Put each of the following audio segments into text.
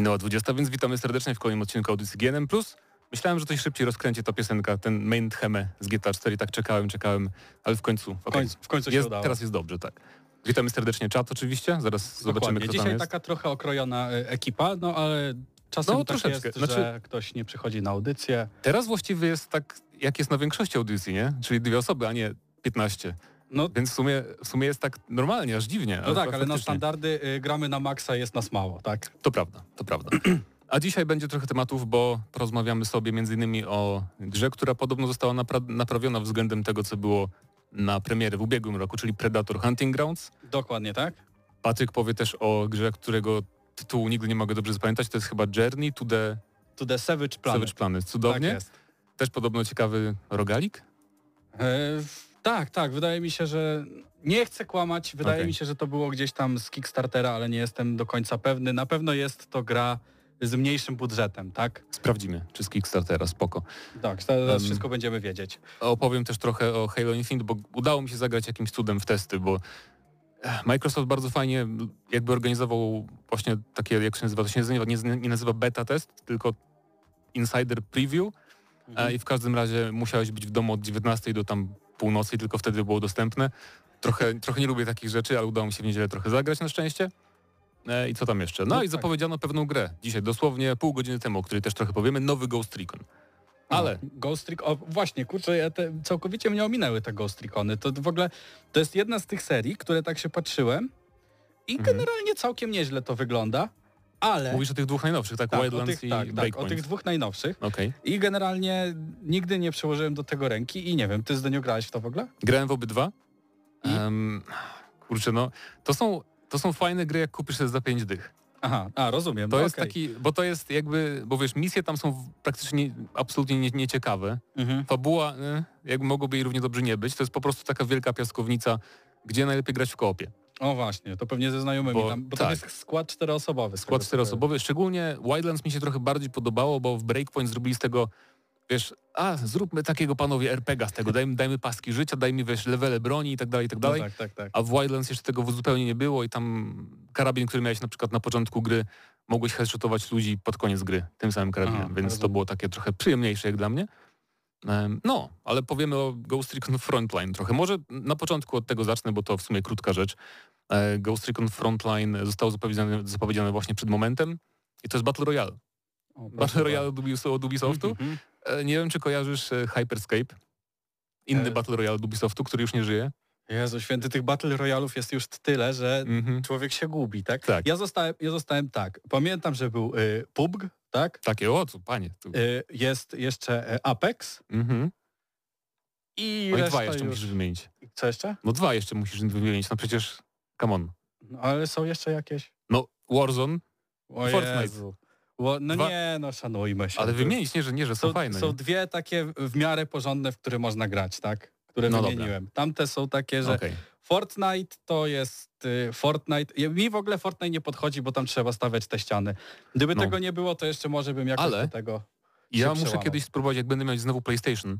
Minęła 20, więc witamy serdecznie w kolejnym odcinku audycji GNM+. Myślałem, że coś szybciej rozkręci ta piosenka, ten main theme z GTA 4. Tak czekałem, czekałem, ale w końcu. W końcu, w końcu się jest. Teraz jest dobrze, tak. Witamy serdecznie czat oczywiście, zaraz zobaczymy Dokładnie. kto Dzisiaj tam jest. taka trochę okrojona y, ekipa, no ale czasem No, tak troszeczkę. jest, Znaczy- że ktoś nie przychodzi na audycję. Teraz właściwie jest tak, jak jest na większości audycji, nie? Czyli dwie osoby, a nie 15. No, Więc w sumie, w sumie jest tak normalnie, aż dziwnie. no tak, ale na standardy y, gramy na maksa, jest nas mało, tak? To prawda, to prawda. A dzisiaj będzie trochę tematów, bo porozmawiamy sobie innymi o grze, która podobno została napra naprawiona względem tego, co było na premierę w ubiegłym roku, czyli Predator Hunting Grounds. Dokładnie, tak? Patryk powie też o grze, którego tytułu nigdy nie mogę dobrze zapamiętać. To jest chyba Journey to the To the Savage Planet. Savage Planet. Tak Cudownie. jest. też podobno ciekawy rogalik. E, tak, tak, wydaje mi się, że nie chcę kłamać, wydaje Okej. mi się, że to było gdzieś tam z Kickstartera, ale nie jestem do końca pewny. Na pewno jest to gra z mniejszym budżetem, tak? Sprawdzimy, czy z Kickstartera, spoko. Tak, teraz Em, wszystko będziemy wiedzieć. Opowiem też trochę o Halo Infinite, bo udało mi się zagrać jakimś cudem w testy, bo eh, Microsoft bardzo fajnie jakby organizował właśnie takie, jak się nazywa, to się nazywa, nie, nie nazywa beta test, tylko insider preview e, i w każdym razie musiałeś być w domu od 19 do tam północy i tylko wtedy było dostępne. Trochę, trochę nie lubię takich rzeczy, ale udało mi się w niedzielę trochę zagrać na szczęście. E, I co tam jeszcze? No, No i tak. zapowiedziano pewną grę. Dzisiaj, dosłownie pół godziny temu, o której też trochę powiemy, nowy Ghost Recon. Ale Ghost Recon, o właśnie, kurczę, ja te, całkowicie mnie ominęły te Ghost Recony. To w ogóle, to jest jedna z tych serii, które tak się patrzyłem i Mhm. generalnie całkiem nieźle to wygląda, ale... mówisz o tych dwóch najnowszych, tak? tak, Wildlands tych, i tak, tak, o tych dwóch najnowszych. Okej. I generalnie nigdy nie przyłożyłem do tego ręki i nie wiem, ty Zdeniu grałeś w to w ogóle? Grałem w obydwa. I? Um, kurczę, no, to są, to są fajne gry, jak kupisz je za 5 dych. Aha, a rozumiem. To no jest okej. taki, bo to jest jakby, bo wiesz, misje tam są praktycznie absolutnie nie- nieciekawe. Mhm. Fabuła, y, jakby mogłoby jej równie dobrze nie być. To jest po prostu taka wielka piaskownica, gdzie najlepiej grać w koopie. O właśnie, to pewnie ze znajomymi, Bo- tam, bo tak. to jest skład czteroosobowy. Skład czteroosobowy. Szczególnie Wildlands mi się trochę bardziej podobało, bo w Breakpoint zrobili z tego, wiesz, a zróbmy takiego panowie RPG z tego, dajmy, dajmy paski życia, dajmy, wiesz, levele broni i tak dalej, i tak No dalej. tak, tak, tak. A w Wildlands jeszcze tego zupełnie nie było i tam karabin, który miałeś na przykład na początku gry, mogłeś headshotować ludzi pod koniec gry tym samym karabinem, Aha, więc to było takie trochę przyjemniejsze jak dla mnie. No, ale powiemy o Ghost Recon Frontline trochę. Może na początku od tego zacznę, bo to w sumie krótka rzecz. E, Ghost Recon Frontline zostało zapowiedziane, zapowiedziane właśnie przed momentem i to jest Battle Royale. O, Battle Royale od Ubis- od Ubisoftu. Mhm. E, Nie wiem, czy kojarzysz e, Hyperscape, inny E. Battle Royale od Ubisoftu, który już nie żyje. Jezu, święty, tych Battle Royalów jest już tyle, że Mhm. człowiek się gubi, tak? Tak. Ja zostałem, ja zostałem tak. Pamiętam, że był y, PUBG, tak? Takie, o co, panie. Tu. Y, jest jeszcze y, Apex Mhm. i No i dwa jeszcze już... musisz wymienić. Co jeszcze? No dwa jeszcze musisz wymienić, no przecież, come on. No, ale są jeszcze jakieś? No Warzone, O Fortnite. Jezu. No Dwa- nie, no szanujmy się. ale wymienić, nie, że, nie, że są, Są, fajne. są nie? dwie takie w miarę porządne, w które można grać, tak? Które No dobra. wymieniłem. Tamte są takie, że Okej. Fortnite to jest y, Fortnite. Mi w ogóle Fortnite nie podchodzi, bo tam trzeba stawiać te ściany. Gdyby No. tego nie było, to jeszcze może bym jakoś Ale- do tego... Ja muszę przełamał. kiedyś spróbować, jak będę mieć znowu PlayStation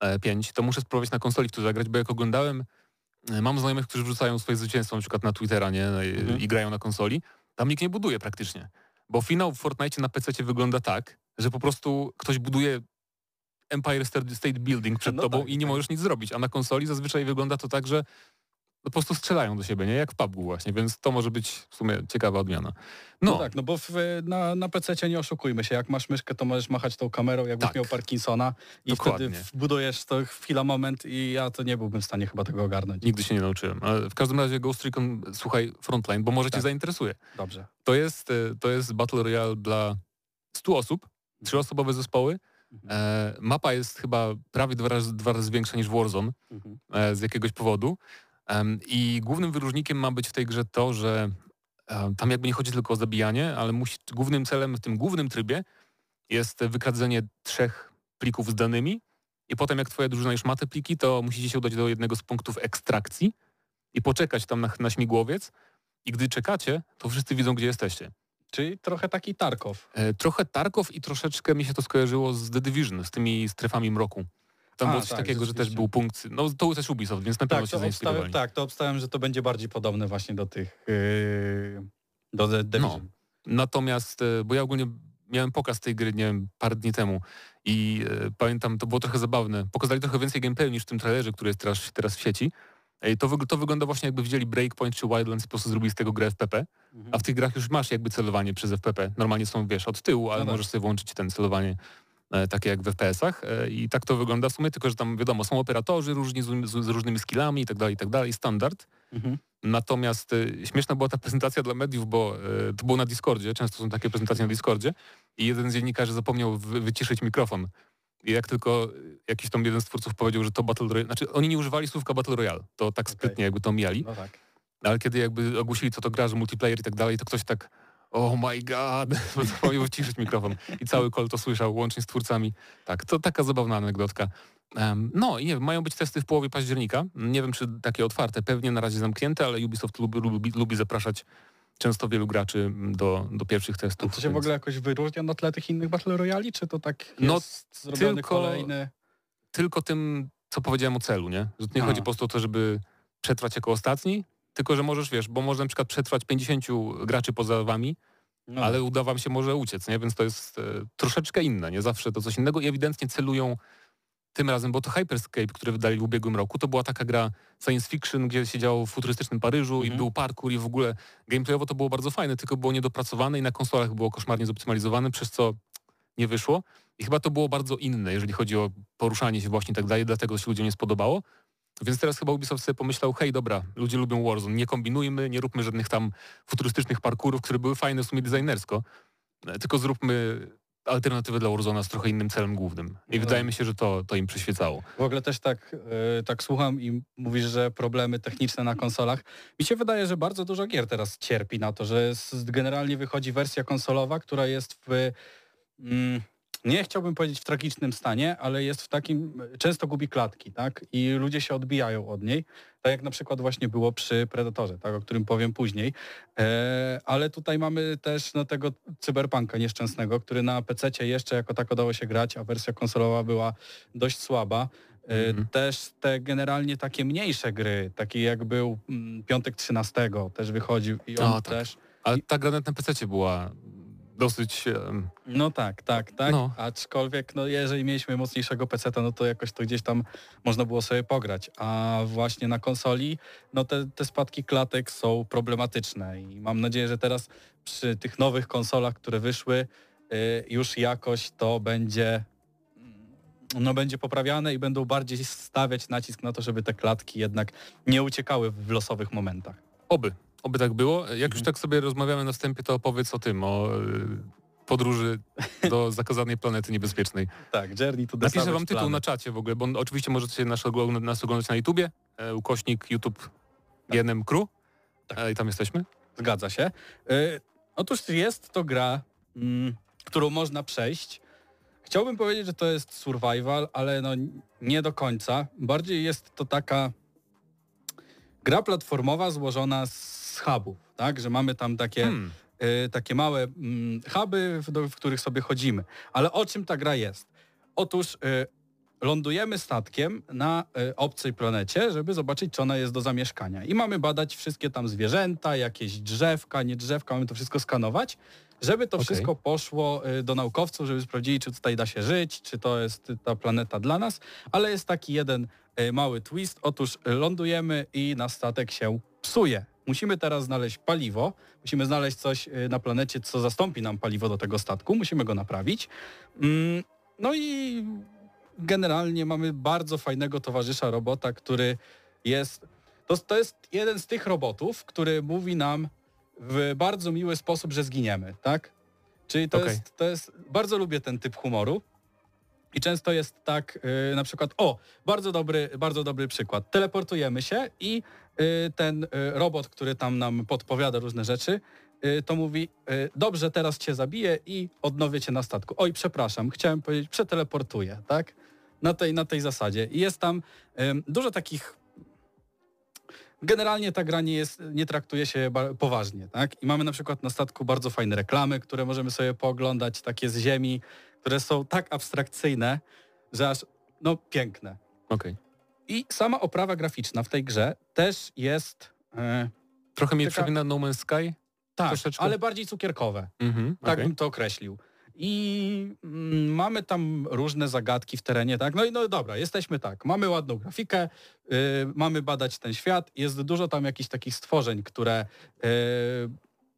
e, 5, to muszę spróbować na konsoli w to zagrać, bo jak oglądałem, e, mam znajomych, którzy wrzucają swoje zwycięstwa na przykład na Twittera, nie, E, Mhm. i grają na konsoli, tam nikt nie buduje praktycznie. Bo finał w Fortnite na PC wygląda tak, że po prostu ktoś buduje Empire State Building przed No tobą tak, i nie tak. możesz nic zrobić, a na konsoli zazwyczaj wygląda to tak, że po prostu strzelają do siebie, nie? Jak w PUBG właśnie, więc to może być w sumie ciekawa odmiana. No, No, tak, no bo w, na, na PC nie oszukujmy się, jak masz myszkę, to możesz machać tą kamerą, jakbyś Tak. miał Parkinsona i Dokładnie. wtedy wbudujesz to chwila, moment i ja to nie byłbym w stanie chyba tego ogarnąć. nigdy się nie nauczyłem. Ale w każdym razie Ghost Recon, słuchaj, Frontline, bo może cię Tak. zainteresuje. Dobrze. To jest, e, to jest Battle Royale dla 100 osób, trzyosobowe zespoły. Mhm. E, mapa jest chyba prawie dwa razy, dwa razy większa niż Warzone Mhm. e, z jakiegoś powodu. I głównym wyróżnikiem ma być w tej grze to, że tam jakby nie chodzi tylko o zabijanie, ale musi, głównym celem w tym głównym trybie jest wykradzenie trzech plików z danymi i potem jak twoja drużyna już ma te pliki, to musicie się udać do jednego z punktów ekstrakcji i poczekać tam na, na śmigłowiec i gdy czekacie, to wszyscy widzą, gdzie jesteście. Czyli trochę taki Tarkow. E, Trochę Tarkov i troszeczkę mi się to skojarzyło z The Division, z tymi strefami mroku. Tam A, było coś tak, takiego, że też był punkt, no to też Ubisoft, więc na pewno Tak się zainspirowali. tak, to obstawiam, że to będzie bardziej podobne właśnie do tych yy, do The Division. Natomiast, e, bo ja ogólnie miałem pokaz tej gry, nie wiem, parę dni temu i e, pamiętam, to było trochę zabawne. Pokazali trochę więcej gameplayu niż w tym trailerze, który jest teraz, teraz w sieci. E, To, wyg- to wygląda właśnie jakby wzięli Breakpoint czy Wildlands i po prostu zrobili z tego grę FPP, Mhm. a w tych grach już masz jakby celowanie przez FPP. Normalnie są, wiesz, od tyłu, ale No tak. możesz sobie włączyć ten celowanie takie jak w FPS-ach e, i tak to wygląda w sumie, tylko że tam wiadomo, są operatorzy różni z, z, różnymi skillami i tak dalej, i tak dalej, standard. Mhm. Natomiast y, śmieszna była ta prezentacja dla mediów, bo to było na Discordzie, często są takie prezentacje na Discordzie i jeden z dziennikarzy zapomniał wy, wyciszyć mikrofon. I jak tylko jakiś tam jeden z twórców powiedział, że to Battle Royale, znaczy oni nie używali słówka Battle Royale, to tak sprytnie jakby to mijali, No tak. ale kiedy jakby ogłosili co to gra, że multiplayer i tak dalej, to ktoś tak oh my god, zapomniał wyciszyć mikrofon i cały kol to słyszał, łącznie z twórcami. Tak, to taka zabawna anegdotka. No i nie wiem, mają być testy w połowie października. Nie wiem, czy takie otwarte, pewnie na razie zamknięte, ale Ubisoft lubi, lubi, lubi zapraszać często wielu graczy mm, do, do pierwszych testów. to się w więc ogóle jakoś wyróżnia na tle tych innych Battle Royali, czy to tak No, jest zrobiony tylko- kolejny? Tylko tym, co powiedziałem o celu, nie? Że nie A. chodzi po prostu o to, żeby przetrwać jako ostatni, tylko że możesz, wiesz, bo można na przykład przetrwać 50 graczy poza wami, No, ale uda wam się może uciec, nie? Więc to jest e, troszeczkę inne, nie? Zawsze to coś innego i ewidentnie celują tym razem, bo to Hyperscape, który wydali w ubiegłym roku, to była taka gra science fiction, gdzie się działo w futurystycznym Paryżu i Mhm. był parkour i w ogóle gameplayowo to było bardzo fajne, tylko było niedopracowane i na konsolach było koszmarnie zoptymalizowane, przez co nie wyszło. I chyba to było bardzo inne, jeżeli chodzi o poruszanie się właśnie i tak dalej, dlatego się ludziom nie spodobało. Więc teraz chyba Ubisoft sobie pomyślał, hej dobra, ludzie lubią Warzone, nie kombinujmy, nie róbmy żadnych tam futurystycznych parkurów, które były fajne w sumie designersko, e, tylko zróbmy alternatywę dla Warzona z trochę innym celem głównym. I No. wydaje mi się, że to, to im przyświecało. W ogóle też tak, e, tak słucham i mówisz, że problemy techniczne na konsolach. Mi się wydaje, że bardzo dużo gier teraz cierpi na to, że generalnie wychodzi wersja konsolowa, która jest w... Mm, nie chciałbym powiedzieć w tragicznym stanie, ale jest w takim, często gubi klatki, tak? I ludzie się odbijają od niej, tak jak na przykład właśnie było przy Predatorze, tak, o którym powiem później. E, ale tutaj mamy też no, tego cyberpunka nieszczęsnego, który na PC jeszcze jako tak udało się grać, a wersja konsolowa była dość słaba. E, Mhm. Też te generalnie takie mniejsze gry, takie jak był mm, Piątek 13 też wychodził i on O, tak. też. Ale ta gra na PC była dosyć... em, No tak, tak, tak. No. Aczkolwiek no, jeżeli mieliśmy mocniejszego PC, no to jakoś to gdzieś tam można było sobie pograć. A właśnie na konsoli no te, te spadki klatek są problematyczne i mam nadzieję, że teraz przy tych nowych konsolach, które wyszły, y, już jakoś to będzie no będzie poprawiane i będą bardziej stawiać nacisk na to, żeby te klatki jednak nie uciekały w losowych momentach. Oby, oby tak było. Jak Mhm. już tak sobie rozmawiamy na wstępie, to opowiedz o tym, o y, podróży do zakazanej planety niebezpiecznej. Tak, Journey to the Napiszę wam tytuł Planet. na czacie w ogóle, bo oczywiście możecie nas, oglądać- nas oglądać na YouTubie, e, ukośnik YouTube GNM Crew Tak. e, i tam jesteśmy. Zgadza się. Y, otóż jest to gra, mm, którą można przejść. Chciałbym powiedzieć, że to jest survival, ale no nie do końca. Bardziej jest to taka gra platformowa złożona z hubów, tak? Że mamy tam takie, Hmm. y, takie małe mm, huby, w, w których sobie chodzimy. Ale o czym ta gra jest? Otóż y, lądujemy statkiem na y, obcej planecie, żeby zobaczyć, czy ona jest do zamieszkania. I mamy badać wszystkie tam zwierzęta, jakieś drzewka, nie drzewka, mamy to wszystko skanować, żeby to Okej. wszystko poszło y, do naukowców, żeby sprawdzili, czy tutaj da się żyć, czy to jest ta planeta dla nas. Ale jest taki jeden y, mały twist. Otóż lądujemy i nasz statek się psuje. Musimy teraz znaleźć paliwo, musimy znaleźć coś y, na planecie, co zastąpi nam paliwo do tego statku, musimy go naprawić. Mm, No i generalnie mamy bardzo fajnego towarzysza robota, który jest. To, to jest jeden z tych robotów, który mówi nam w bardzo miły sposób, że zginiemy, tak? Czyli to, Okej. jest, to jest. Bardzo lubię ten typ humoru. I często jest tak, y, na przykład, o, bardzo dobry, bardzo dobry przykład. Teleportujemy się i y, ten y, robot, który tam nam podpowiada różne rzeczy, to mówi, dobrze, teraz cię zabiję i odnowię cię na statku. Oj, przepraszam, chciałem powiedzieć, przeteleportuję, tak? Na tej, na tej zasadzie. I jest tam dużo takich... Generalnie ta gra nie, jest, nie traktuje się poważnie, tak? I mamy na przykład na statku bardzo fajne reklamy, które możemy sobie pooglądać, takie z ziemi, które są tak abstrakcyjne, że aż, no, piękne. Okej. I sama oprawa graficzna w tej grze też jest... E, Trochę mnie Taka- przypomina No Man's Sky. tak, Troszeczkę. ale bardziej cukierkowe. Mhm, Tak okej. bym to określił. I mm, mamy tam różne zagadki w terenie, tak? No i no dobra, jesteśmy tak. Mamy ładną grafikę, y, mamy badać ten świat. Jest dużo tam jakichś takich stworzeń, które y,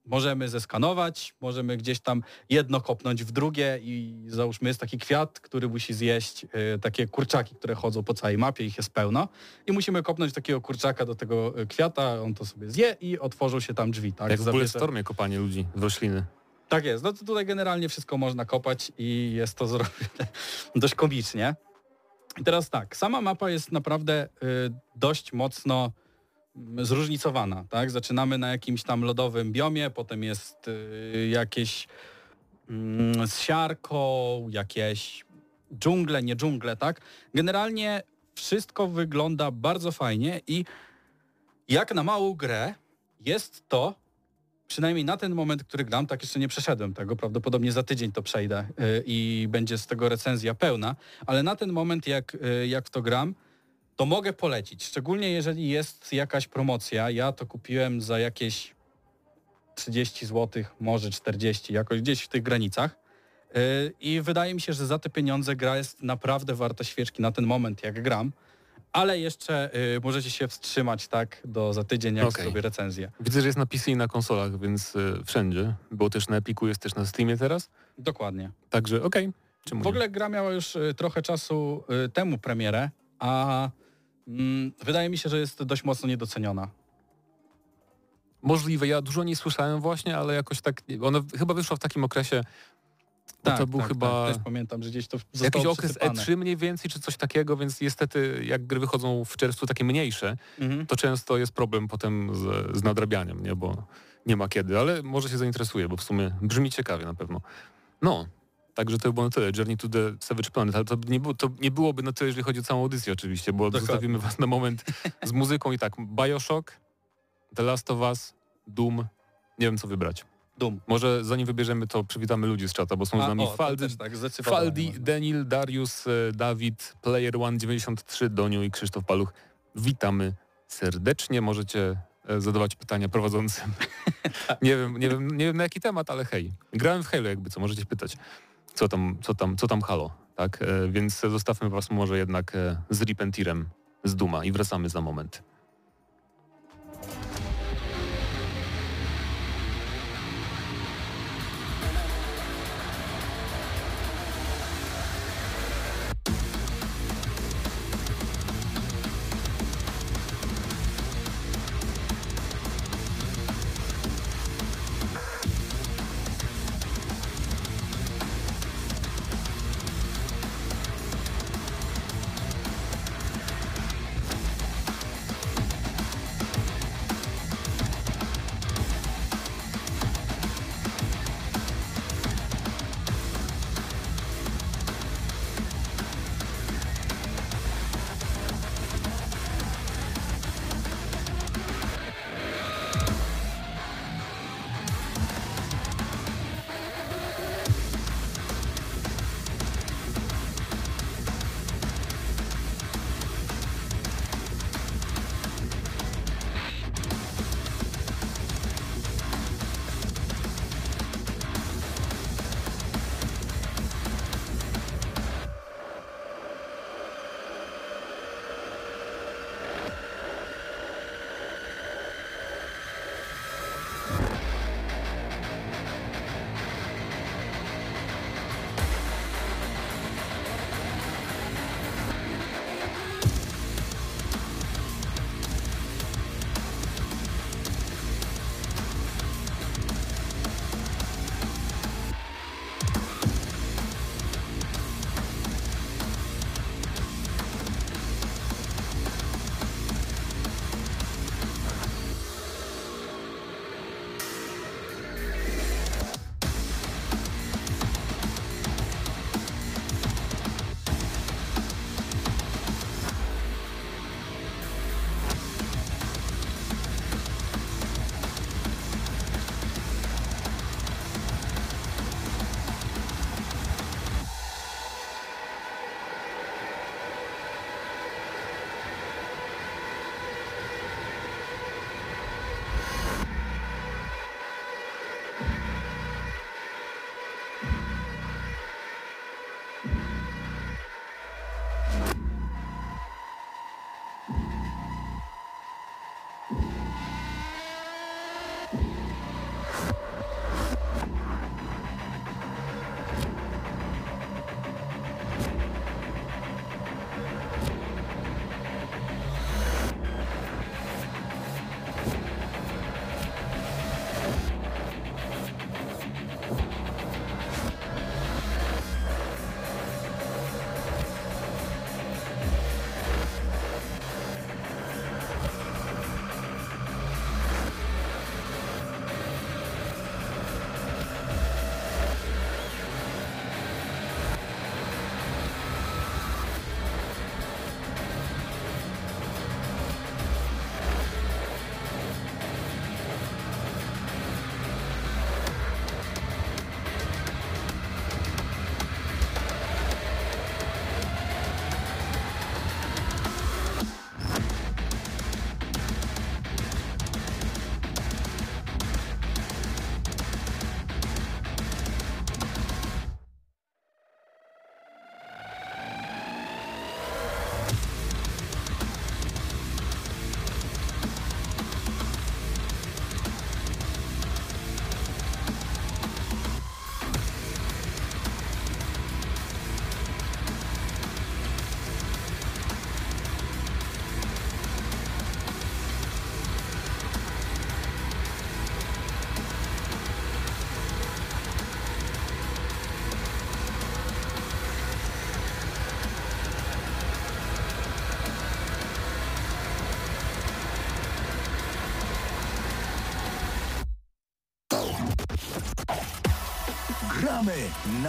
możemy zeskanować, możemy gdzieś tam jedno kopnąć w drugie i załóżmy jest taki kwiat, który musi zjeść y, takie kurczaki, które chodzą po całej mapie, ich jest pełno i musimy kopnąć takiego kurczaka do tego y, kwiata, on to sobie zje i otworzą się tam drzwi, tak? Jak w Bulletstormie kopanie ludzi w rośliny. tak jest. No to tutaj generalnie wszystko można kopać i jest to zrobione dość komicznie. I teraz tak, sama mapa jest naprawdę y, dość mocno zróżnicowana, tak? Zaczynamy na jakimś tam lodowym biomie, potem jest y, jakieś mm, z siarką, jakieś dżungle, nie dżungle, tak? Generalnie wszystko wygląda bardzo fajnie i jak na małą grę jest to przynajmniej na ten moment, który gram, tak jeszcze nie przeszedłem tego, prawdopodobnie za tydzień to przejdę y, i będzie z tego recenzja pełna, ale na ten moment jak, y, jak to gram, to mogę polecić, szczególnie jeżeli jest jakaś promocja, ja to kupiłem za jakieś 30 zł, może 40, jakoś gdzieś w tych granicach y, i wydaje mi się, że za te pieniądze gra jest naprawdę warta świeczki na ten moment, jak gram, ale jeszcze y, możecie się wstrzymać tak do za tydzień, jak Okej. zrobię recenzję. Widzę, że jest na PC i na konsolach, więc y, wszędzie. Było też na Epiku, jest też na Steamie teraz. Dokładnie. Także okej. Czemu W ogóle gra miała już y, trochę czasu y, temu premierę, a wydaje mi się, że jest dość mocno niedoceniona. Możliwe, ja dużo nie słyszałem właśnie, ale jakoś tak, ona chyba wyszła w takim okresie, bo to był chyba Tak, też pamiętam, że gdzieś to jakiś okres przesypane. E3 mniej więcej, czy coś takiego, więc niestety jak gry wychodzą w czerwcu takie mniejsze, Mhm. to często jest problem potem z, z nadrabianiem, nie? bo nie ma kiedy, ale może się zainteresuje, bo w sumie brzmi ciekawie na pewno. No, także to by było na tyle. Journey to the Savage Planet, ale to nie, było, to nie byłoby na tyle, jeżeli chodzi o całą audycję oczywiście, bo Dokładnie. zostawimy was na moment z muzyką i tak, Bioshock, The Last of Us, Doom, nie wiem co wybrać. Dum. Może zanim wybierzemy, to przywitamy ludzi z czata, bo są z A, nami o, Faldy, tak, Faldi. Denil, Darius, e, Dawid, Player One 93, Doniu i Krzysztof Paluch. Witamy serdecznie. Możecie e, zadawać pytania prowadzącym. nie, wiem, nie, wiem, nie wiem na jaki temat, ale hej. Grałem w Halo jakby co, możecie pytać. Co tam, co tam, co tam Halo, tak? E, Więc zostawmy was może jednak e, z Repentirem z Duma i wracamy za moment.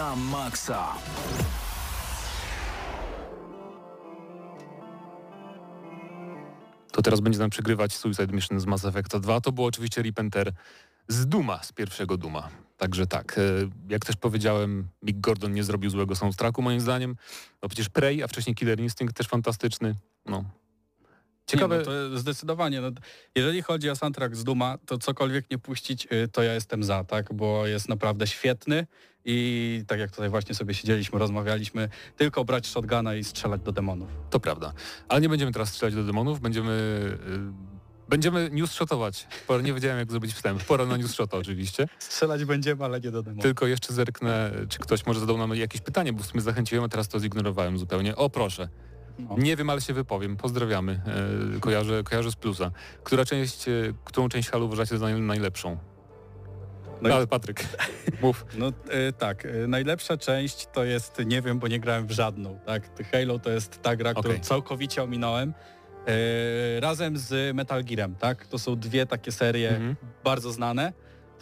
Na maksa. To teraz będzie nam przegrywać Suicide Mission z Mass Effecta 2. To było oczywiście Repenter z Duma, z pierwszego Duma. Także tak, e, jak też powiedziałem, Mick Gordon nie zrobił złego soundtracku moim zdaniem. No przecież Prey, a wcześniej Killer Instinct też fantastyczny. No. Ciekawe, Nie, no to zdecydowanie. No, jeżeli chodzi o soundtrack z Duma, to cokolwiek nie puścić, y, to ja jestem za, tak? Bo jest naprawdę świetny i tak jak tutaj właśnie sobie siedzieliśmy, rozmawialiśmy, tylko brać shotguna i strzelać do demonów. to prawda. Ale nie będziemy teraz strzelać do demonów, będziemy... y, Będziemy news shotować. Pora- Nie wiedziałem jak zrobić wstęp. Pora na news shota oczywiście. Strzelać będziemy, ale nie do demonów. Tylko jeszcze zerknę, czy ktoś może zadał nam jakieś pytanie, bo w sumie zachęciłem, a teraz to zignorowałem zupełnie. O proszę. No. Nie wiem, ale się wypowiem. Pozdrawiamy. E, kojarzę, kojarzę z plusa. Która część, e, którą część halu uważacie za naj, najlepszą? No ale Patryk, mów. No y, tak, y, najlepsza część to jest, nie wiem, bo nie grałem w żadną, tak? Halo to jest ta gra, którą Okej. całkowicie ominąłem. Y, razem z Metal Gearem, tak? To są dwie takie serie Mhm. bardzo znane,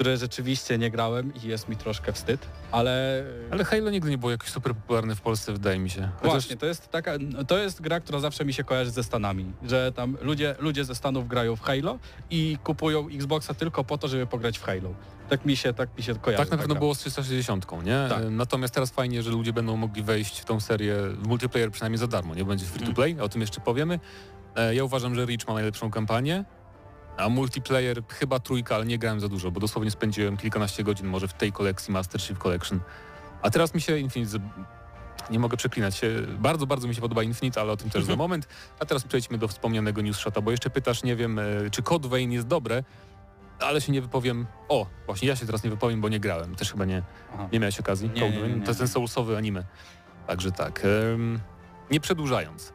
które rzeczywiście nie grałem i jest mi troszkę wstyd, ale... Ale Halo nigdy nie było jakoś super popularne w Polsce, wydaje mi się. Chociaż Właśnie, to jest taka, to jest gra, która zawsze mi się kojarzy ze Stanami, że tam ludzie, ludzie ze Stanów grają w Halo i kupują Xboxa tylko po to, żeby pograć w Halo. Tak mi się, tak mi się kojarzy. tak na pewno było z 360, nie? Tak. Natomiast teraz fajnie, że ludzie będą mogli wejść w tą serię w multiplayer przynajmniej za darmo, nie będzie free to play, o tym jeszcze powiemy. E, Ja uważam, że Reach ma najlepszą kampanię, a multiplayer chyba trójka, ale nie grałem za dużo, bo dosłownie spędziłem kilkanaście godzin może w tej kolekcji Master Chief Collection. A teraz mi się Infinite... Nie mogę przeklinać się. Bardzo, bardzo mi się podoba Infinite, ale o tym też za Mhm. moment. A teraz przejdźmy do wspomnianego news shota, bo jeszcze pytasz, nie wiem, e, czy Code Vein jest dobre, ale się nie wypowiem. O, właśnie ja się teraz nie wypowiem, bo nie grałem. Też chyba nie, Aha. nie miałeś okazji. Nie, Code nie, nie, to jest ten soulsowy anime. Także tak. em, nie przedłużając.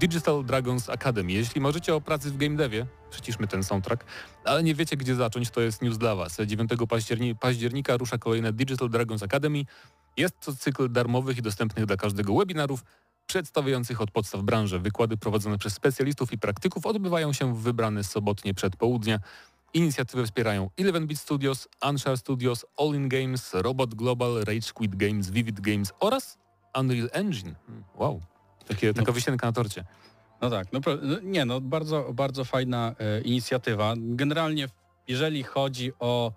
Digital Dragons Academy. Jeśli marzycie o pracy w game devie, przyciszmy ten soundtrack, ale nie wiecie gdzie zacząć, to jest news dla Was. 9 październi października rusza kolejne Digital Dragons Academy. Jest to cykl darmowych i dostępnych dla każdego webinarów przedstawiających od podstaw branży. Wykłady prowadzone przez specjalistów i praktyków odbywają się w wybrane sobotnie przedpołudnia. Inicjatywę wspierają 11-bit Studios, Unshare Studios, All In Games, Robot Global, Rage Quit Games, Vivid Games oraz Unreal Engine. Hmm, Wow, Takie, taka No. wisienka na torcie. No tak, no, no nie no, bardzo, bardzo fajna e, inicjatywa. Generalnie jeżeli chodzi o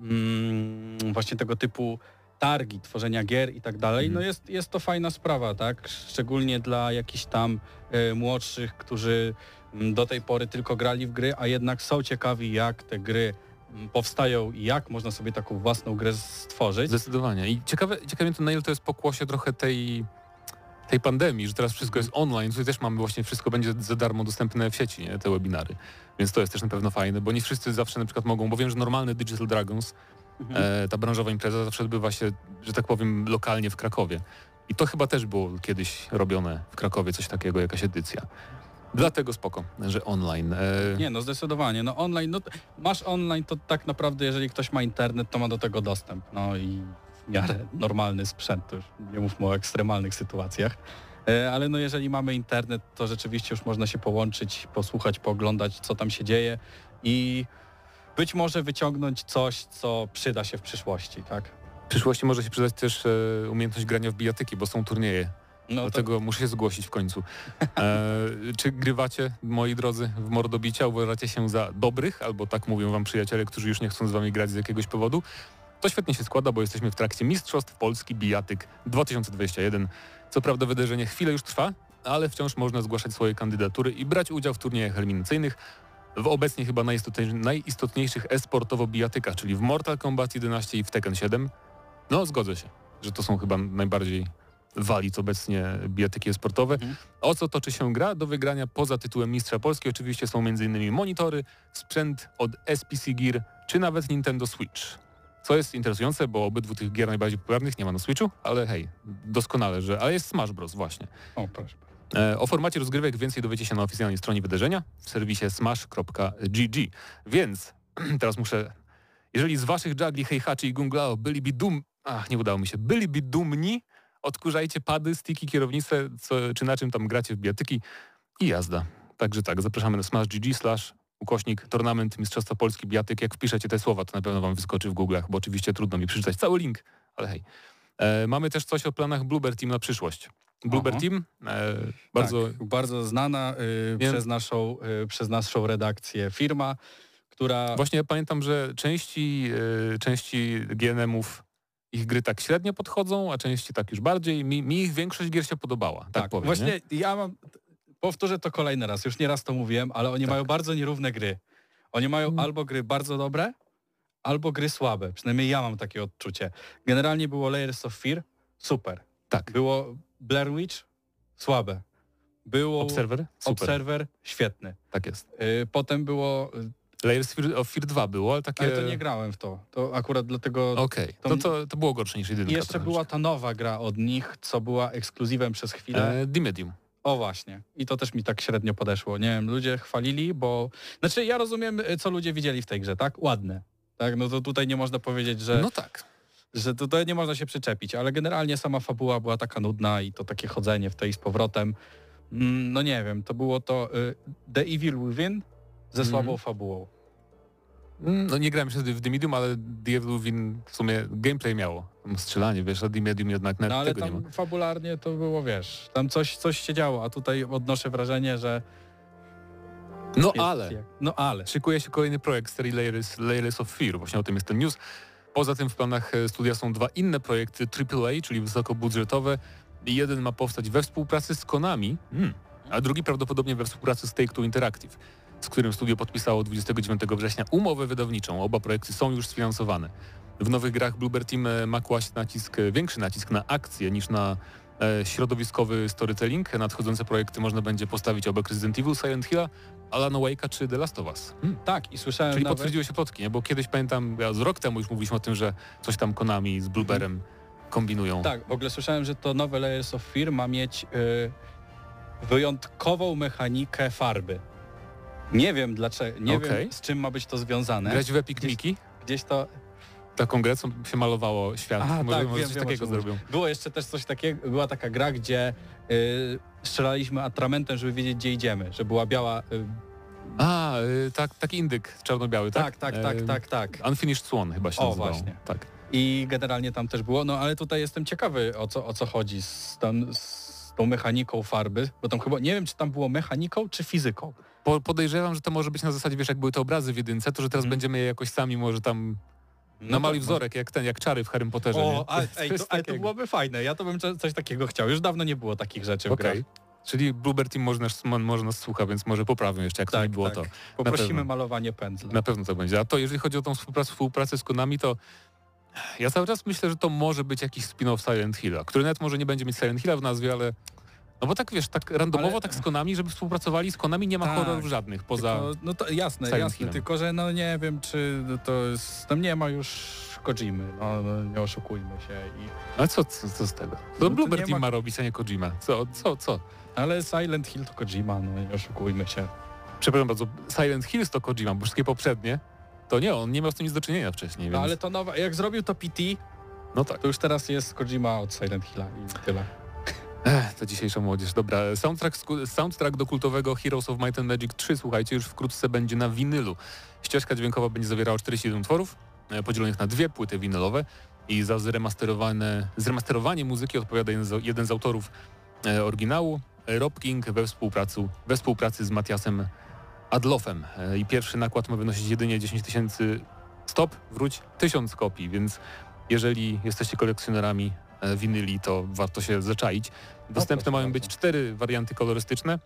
mm, właśnie tego typu targi, tworzenia gier i tak dalej, Mhm. no jest, jest to fajna sprawa, tak? Szczególnie dla jakichś tam e, młodszych, którzy mm, do tej pory tylko grali w gry, a jednak są ciekawi jak te gry mm, powstają i jak można sobie taką własną grę stworzyć. Zdecydowanie. I ciekawe, ciekawe to, na ile to jest pokłosie trochę tej, tej pandemii, że teraz wszystko jest online. Tutaj też mamy właśnie, wszystko będzie za darmo dostępne w sieci, nie? te webinary. Więc to jest też na pewno fajne, bo nie wszyscy zawsze na przykład mogą, bo wiem, że normalny Digital Dragons, Mhm. e, ta branżowa impreza zawsze odbywa się, że tak powiem, lokalnie w Krakowie. I to chyba też było kiedyś robione w Krakowie, coś takiego, jakaś edycja. Dlatego spoko, że online. E, Nie, no zdecydowanie. No online, no masz online, to tak naprawdę jeżeli ktoś ma internet, to ma do tego dostęp. No i w miarę normalny sprzęt, to już nie mówmy o ekstremalnych sytuacjach. E, Ale no jeżeli mamy internet, to rzeczywiście już można się połączyć, posłuchać, pooglądać, co tam się dzieje i być może wyciągnąć coś, co przyda się w przyszłości, tak? w przyszłości może się przydać też e, umiejętność grania w bijatyki, bo są turnieje No to, Dlatego muszę się zgłosić w końcu. E, czy grywacie, moi drodzy, w mordobicia? Uważacie się za dobrych, albo tak mówią wam przyjaciele, którzy już nie chcą z wami grać z jakiegoś powodu? To świetnie się składa, bo jesteśmy w trakcie Mistrzostw Polski Bijatyk 2021. Co prawda wydarzenie chwilę już trwa, ale wciąż można zgłaszać swoje kandydatury i brać udział w turniejach eliminacyjnych w obecnie chyba najistotniejszych, e-sportowo bijatykach, czyli w Mortal Kombat 11 i w Tekken 7. No, zgodzę się, że to są chyba najbardziej walic obecnie bijatyki sportowe. Mhm. O co toczy się gra? Do wygrania poza tytułem Mistrza Polski oczywiście są m.in. monitory, sprzęt od SPC Gear czy nawet Nintendo Switch. Co jest interesujące, bo obydwu tych gier najbardziej popularnych nie ma na Switchu, ale hej, doskonale, że... Ale jest Smash Bros. właśnie. o, proszę. E, O formacie rozgrywek więcej dowiecie się na oficjalnej stronie wydarzenia w serwisie smash.gg. Więc teraz muszę... Jeżeli z waszych juggli, Heihachi i Gunglao byliby dum... Ach, nie udało mi się. Byliby dumni, odkurzajcie pady, stiki, kierownicę, co, czy na czym tam gracie w bijatyki i jazda. Także tak, zapraszamy na smash.gg slash ukośnik Tournament Mistrzostwa Polski Biatyk. Jak wpiszecie te słowa, to na pewno wam wyskoczy w Google'ach, bo oczywiście trudno mi przeczytać cały link, ale hej. E, mamy też coś o planach Bluebird Team na przyszłość. Bluebird Aha. Team, e, bardzo tak, bardzo znana y, przez, naszą, y, przez naszą redakcję firma, która... Właśnie ja pamiętam, że części, e, części GNM-ów ich gry tak średnio podchodzą, a części tak już bardziej. Mi, mi ich większość gier się podobała, tak, tak, powiem. właśnie nie? ja mam... Powtórzę to kolejny raz, już nieraz to mówiłem, ale oni Tak. mają bardzo nierówne gry. Oni mają Mm. albo gry bardzo dobre, albo gry słabe. Przynajmniej ja mam takie odczucie. Generalnie było Layers of Fear, super. Tak. Było Blair Witch, słabe. Było Observer? Super, Observer, świetny. tak jest. Y, Potem było... y, Layers of Fear 2 było, ale takie... Ale to nie grałem w to. To akurat dlatego... Okej, to- no to, to było gorsze niż jedynka. I jeszcze była ta nowa gra od nich, co była ekskluzywem przez chwilę. E, The Medium. O właśnie. I to też mi tak średnio podeszło. Nie wiem, ludzie chwalili, bo... Znaczy ja rozumiem, y, co ludzie widzieli w tej grze, tak? Ładne. Tak, no to tutaj nie można powiedzieć, że, No tak. że tutaj nie można się przyczepić, ale generalnie sama fabuła była taka nudna i to takie chodzenie w tej z powrotem. Mm, No nie wiem, to było to y, The Evil Within ze Mhm. słabą fabułą. Mm, No nie grałem jeszcze w The Medium, ale The Evil Within w sumie gameplay miało. Tam Strzelanie, wiesz, a The Medium jednak nawet No ale tego nie ma. tam fabularnie to było, wiesz, tam coś, coś się działo, a tutaj odnoszę wrażenie, że... No jest ale jak- No ale. szykuje się kolejny projekt serii Layers, Layers of Fear, właśnie o tym jest ten news. Poza tym w planach e, studia są dwa inne projekty AAA, czyli wysokobudżetowe. Jeden ma powstać we współpracy z Konami, mm, a drugi prawdopodobnie we współpracy z Take-Two Interactive, z którym studio podpisało 29 września umowę wydawniczą. Oba projekty są już sfinansowane. W nowych grach Bluebird Team e, ma kłaść nacisk, e, większy nacisk na akcję niż na e, środowiskowy storytelling. Nadchodzące projekty można będzie postawić obok Resident Evil, Silent Hilla, Alan Wake'a czy The Last of Us. Hmm. Tak, i słyszałem Czyli nawet... potwierdziły się plotki, nie? bo kiedyś pamiętam, ja z rok temu już mówiliśmy o tym, że coś tam Konami z Blueberem kombinują. Tak, w ogóle słyszałem, że to nowe Layers of Fear ma mieć y, wyjątkową mechanikę farby. Nie wiem dlaczego, nie Okej. wiem z czym ma być to związane. Grać w Epic Gdzieś-? Gdzieś to... Taką grę, co się malowało świat. Aha, może tak, może wiem, coś wiem, takiego zrobią. Było jeszcze też coś takiego, była taka gra, gdzie y, strzelaliśmy atramentem, żeby wiedzieć, gdzie idziemy. Że była biała... Y, A, y, tak, taki indyk czarno-biały, tak? tak, tak, tak, tak, tak. Unfinished Swan chyba się O, nazywało. właśnie. Tak. I generalnie tam też było, no ale tutaj jestem ciekawy o co, o co chodzi z, tam, z tą mechaniką farby, bo tam chyba, nie wiem czy tam było mechaniką czy fizyką. Po, podejrzewam, że to może być na zasadzie, wiesz, jak były te obrazy w jedynce, to że teraz Mhm. będziemy je jakoś sami może tam No namaluj to- wzorek, jak ten, jak czary w Harrym Potterze. O, a, ej, to, ale to byłoby fajne, ja to bym co- coś takiego chciał. Już dawno nie było takich rzeczy w Okej. grach. Czyli Bluebird Team może nas słucha, więc może poprawią jeszcze, jak to nie było to. Poprosimy pewno. malowanie pędzla. Na pewno tak będzie. A to jeżeli chodzi o tą współpracę, współpracę z Konami, to ja cały czas myślę, że to może być jakiś spin-off Silent Hilla, który nawet może nie będzie mieć Silent Hilla w nazwie, ale no bo tak wiesz, tak randomowo Ale- tak z Konami, żeby współpracowali, z Konami nie ma Tak. horrorów żadnych poza... Tylko, no to jasne, Silent jasne, Hillem. tylko że no nie wiem czy to jest, tam nie ma już Kojimy, no, no nie oszukujmy się. I, Ale co, co, co z tego? No To to Bluebird ma- ma robić, a nie Kojima. Co, co, co? ale Silent Hill to Kojima, no nie oszukujmy się. Przepraszam bardzo, Silent Hills to Kojima, bo wszystkie poprzednie, to nie, on nie miał z tym nic do czynienia wcześniej, więc... No, ale to nowa, jak zrobił to PT, No tak. to już teraz jest Kojima od Silent Hilla i tyle. Ech, ta dzisiejsza młodzież. Dobra, soundtrack, soundtrack do kultowego Heroes of Might and Magic 3, słuchajcie, już wkrótce będzie na winylu. Ścieżka dźwiękowa będzie zawierała 47 utworów, e, podzielonych na dwie płyty winylowe i za zremasterowane, zremasterowanie muzyki odpowiada jeden z, jeden z autorów e, oryginału, Rob King we współpracy, we współpracy z Matiasem Adlofem. E, I pierwszy nakład ma wynosić jedynie 10 tysięcy, stop, wróć, 1000 kopii, więc jeżeli jesteście kolekcjonerami winyli, to warto się zaczaić. Dostępne mają być cztery warianty kolorystyczne, e,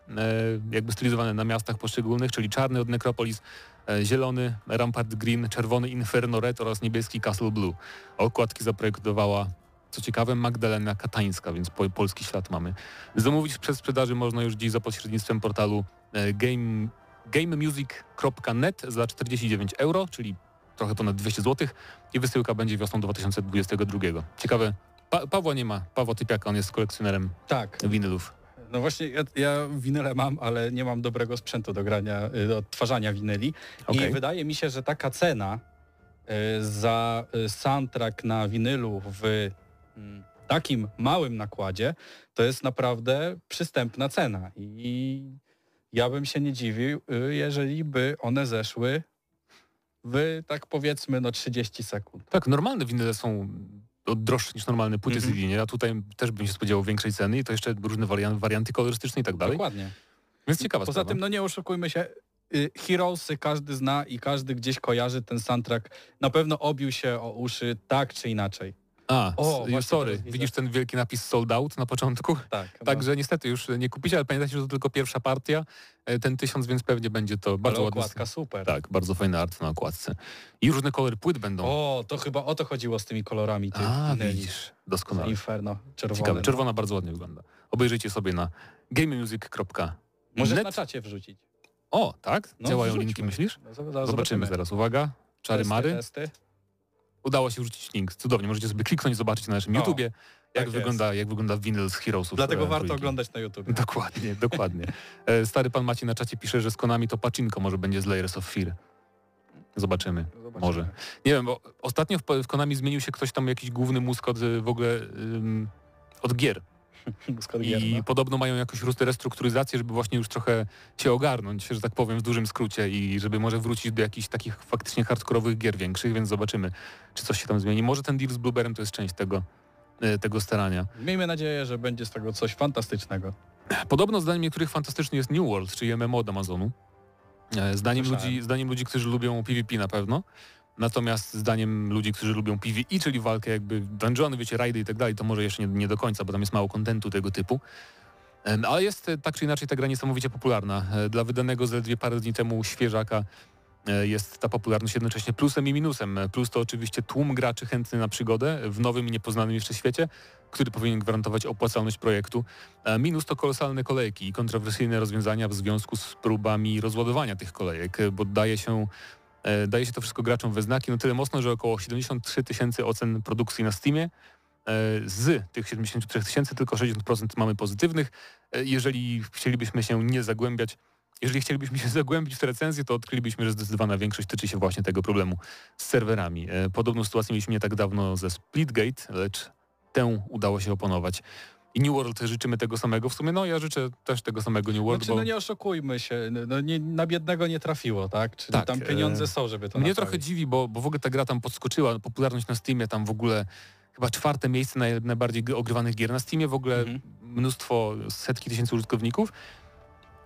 jakby stylizowane na miastach poszczególnych, czyli czarny od Necropolis, e, zielony Rampart Green, czerwony Inferno Red oraz niebieski Castle Blue. Okładki zaprojektowała, co ciekawe, Magdalena Katańska, więc po, polski ślad mamy. Zamówić przez sprzedaży można już dziś za pośrednictwem portalu e, game, gamemusic.net za 49 euro, czyli trochę ponad 200 zł i wysyłka będzie wiosną 2022. Ciekawe, pa Pawła nie ma, Pawła Typiaka, on jest kolekcjonerem Tak, winylów. no właśnie ja, ja winyle mam, ale nie mam dobrego sprzętu do grania, y, do odtwarzania winyli Okej. i wydaje mi się, że taka cena y, za y, soundtrack na winylu w mm, takim małym nakładzie to jest naprawdę przystępna cena i Ja bym się nie dziwił, jeżeli by one zeszły w tak powiedzmy no 30 sekund. Tak, normalne winyle są droższe niż normalne płyty. CD, nie? a tutaj też bym się spodziewał większej ceny i to jeszcze różne warianty, warianty kolorystyczne i tak dalej. Dokładnie. Więc ciekawa Poza sprawa. tym, no nie oszukujmy się, y, Heroesy każdy zna i każdy gdzieś kojarzy ten soundtrack. Na pewno obił się o uszy tak czy inaczej. A, O, właśnie sorry, widzisz ten wielki napis sold out na początku? Tak. no. Także niestety już nie kupicie, ale pamiętajcie, że to tylko pierwsza partia, e, ten tysiąc, więc pewnie będzie to bardzo Ale ładny. okładka super. Tak, bardzo fajny art na okładce. I różne kolory płyt będą. O, to chyba o to chodziło z tymi kolorami tych A, winyli. widzisz, doskonale. Inferno, czerwone. Ciekawe, czerwona bardzo ładnie wygląda. Obejrzyjcie sobie na gamemusic.net. Możesz na czacie wrzucić. O, tak? No, Działają wrzućmy. linki, myślisz? No, zobaczymy. Zobaczymy zaraz. Uwaga, czary Testy, mary. Testy. Udało się wrzucić link. Cudownie, możecie sobie kliknąć, zobaczyć na naszym O, YouTubie, jak, tak wygląda, jak wygląda winyl z Heroesów. Dlatego e, warto trójki. oglądać na YouTube. Dokładnie, dokładnie. E, Stary pan Maciej na czacie pisze, że z Konami to pacinko może będzie z Layers of Fear. Zobaczymy. Zobaczymy. Może. Nie wiem, bo ostatnio w, w Konami zmienił się ktoś tam, jakiś główny mózg od w ogóle ym, od gier. I no. podobno mają jakąś restrukturyzację, żeby właśnie już trochę się ogarnąć, że tak powiem w dużym skrócie i żeby może wrócić do jakichś takich faktycznie hardkorowych gier większych, więc zobaczymy, czy coś się tam zmieni. Może ten deal z Blueberem to jest część tego, y, tego starania. Miejmy nadzieję, że będzie z tego coś fantastycznego. Podobno zdaniem niektórych fantastyczny jest New World, czyli MMO od Amazonu. E, Zdaniem Słyszałem. ludzi, zdaniem ludzi, którzy lubią PvP na pewno. Natomiast zdaniem ludzi, którzy lubią PvE, czyli walkę jakby dungeony, wiecie, rajdy i tak dalej, to może jeszcze nie, nie do końca, bo tam jest mało kontentu tego typu. Ale jest e, tak czy inaczej ta gra niesamowicie popularna. E, Dla wydanego zaledwie parę dni temu świeżaka e, jest ta popularność jednocześnie plusem i minusem. Plus to oczywiście tłum graczy chętny na przygodę w nowym i niepoznanym jeszcze świecie, który powinien gwarantować opłacalność projektu. Minus to kolosalne kolejki i kontrowersyjne rozwiązania w związku z próbami rozładowania tych kolejek, bo daje się, daje się to wszystko graczom we znaki, no tyle mocno, że około 73 tysięcy ocen produkcji na Steamie. E, Z tych 73 tysięcy tylko 60% mamy pozytywnych. E, Jeżeli chcielibyśmy się nie zagłębiać, jeżeli chcielibyśmy się zagłębić w te recenzje, to odkrylibyśmy, że zdecydowana większość tyczy się właśnie tego problemu z serwerami. E, Podobną sytuację mieliśmy nie tak dawno ze Splitgate, lecz tę udało się oponować. I New World życzymy tego samego. W sumie no ja życzę też tego samego New World, Znaczy, bo no nie oszukujmy się, no, no nie, na biednego nie trafiło, tak? Czyli Tak, tam pieniądze e, są, żeby to mnie naprawić. trochę dziwi, bo, bo w ogóle ta gra tam podskoczyła, popularność na Steamie tam w ogóle chyba czwarte miejsce naj, najbardziej ogrywanych gier na Steamie, w ogóle Mhm. mnóstwo, setki tysięcy użytkowników.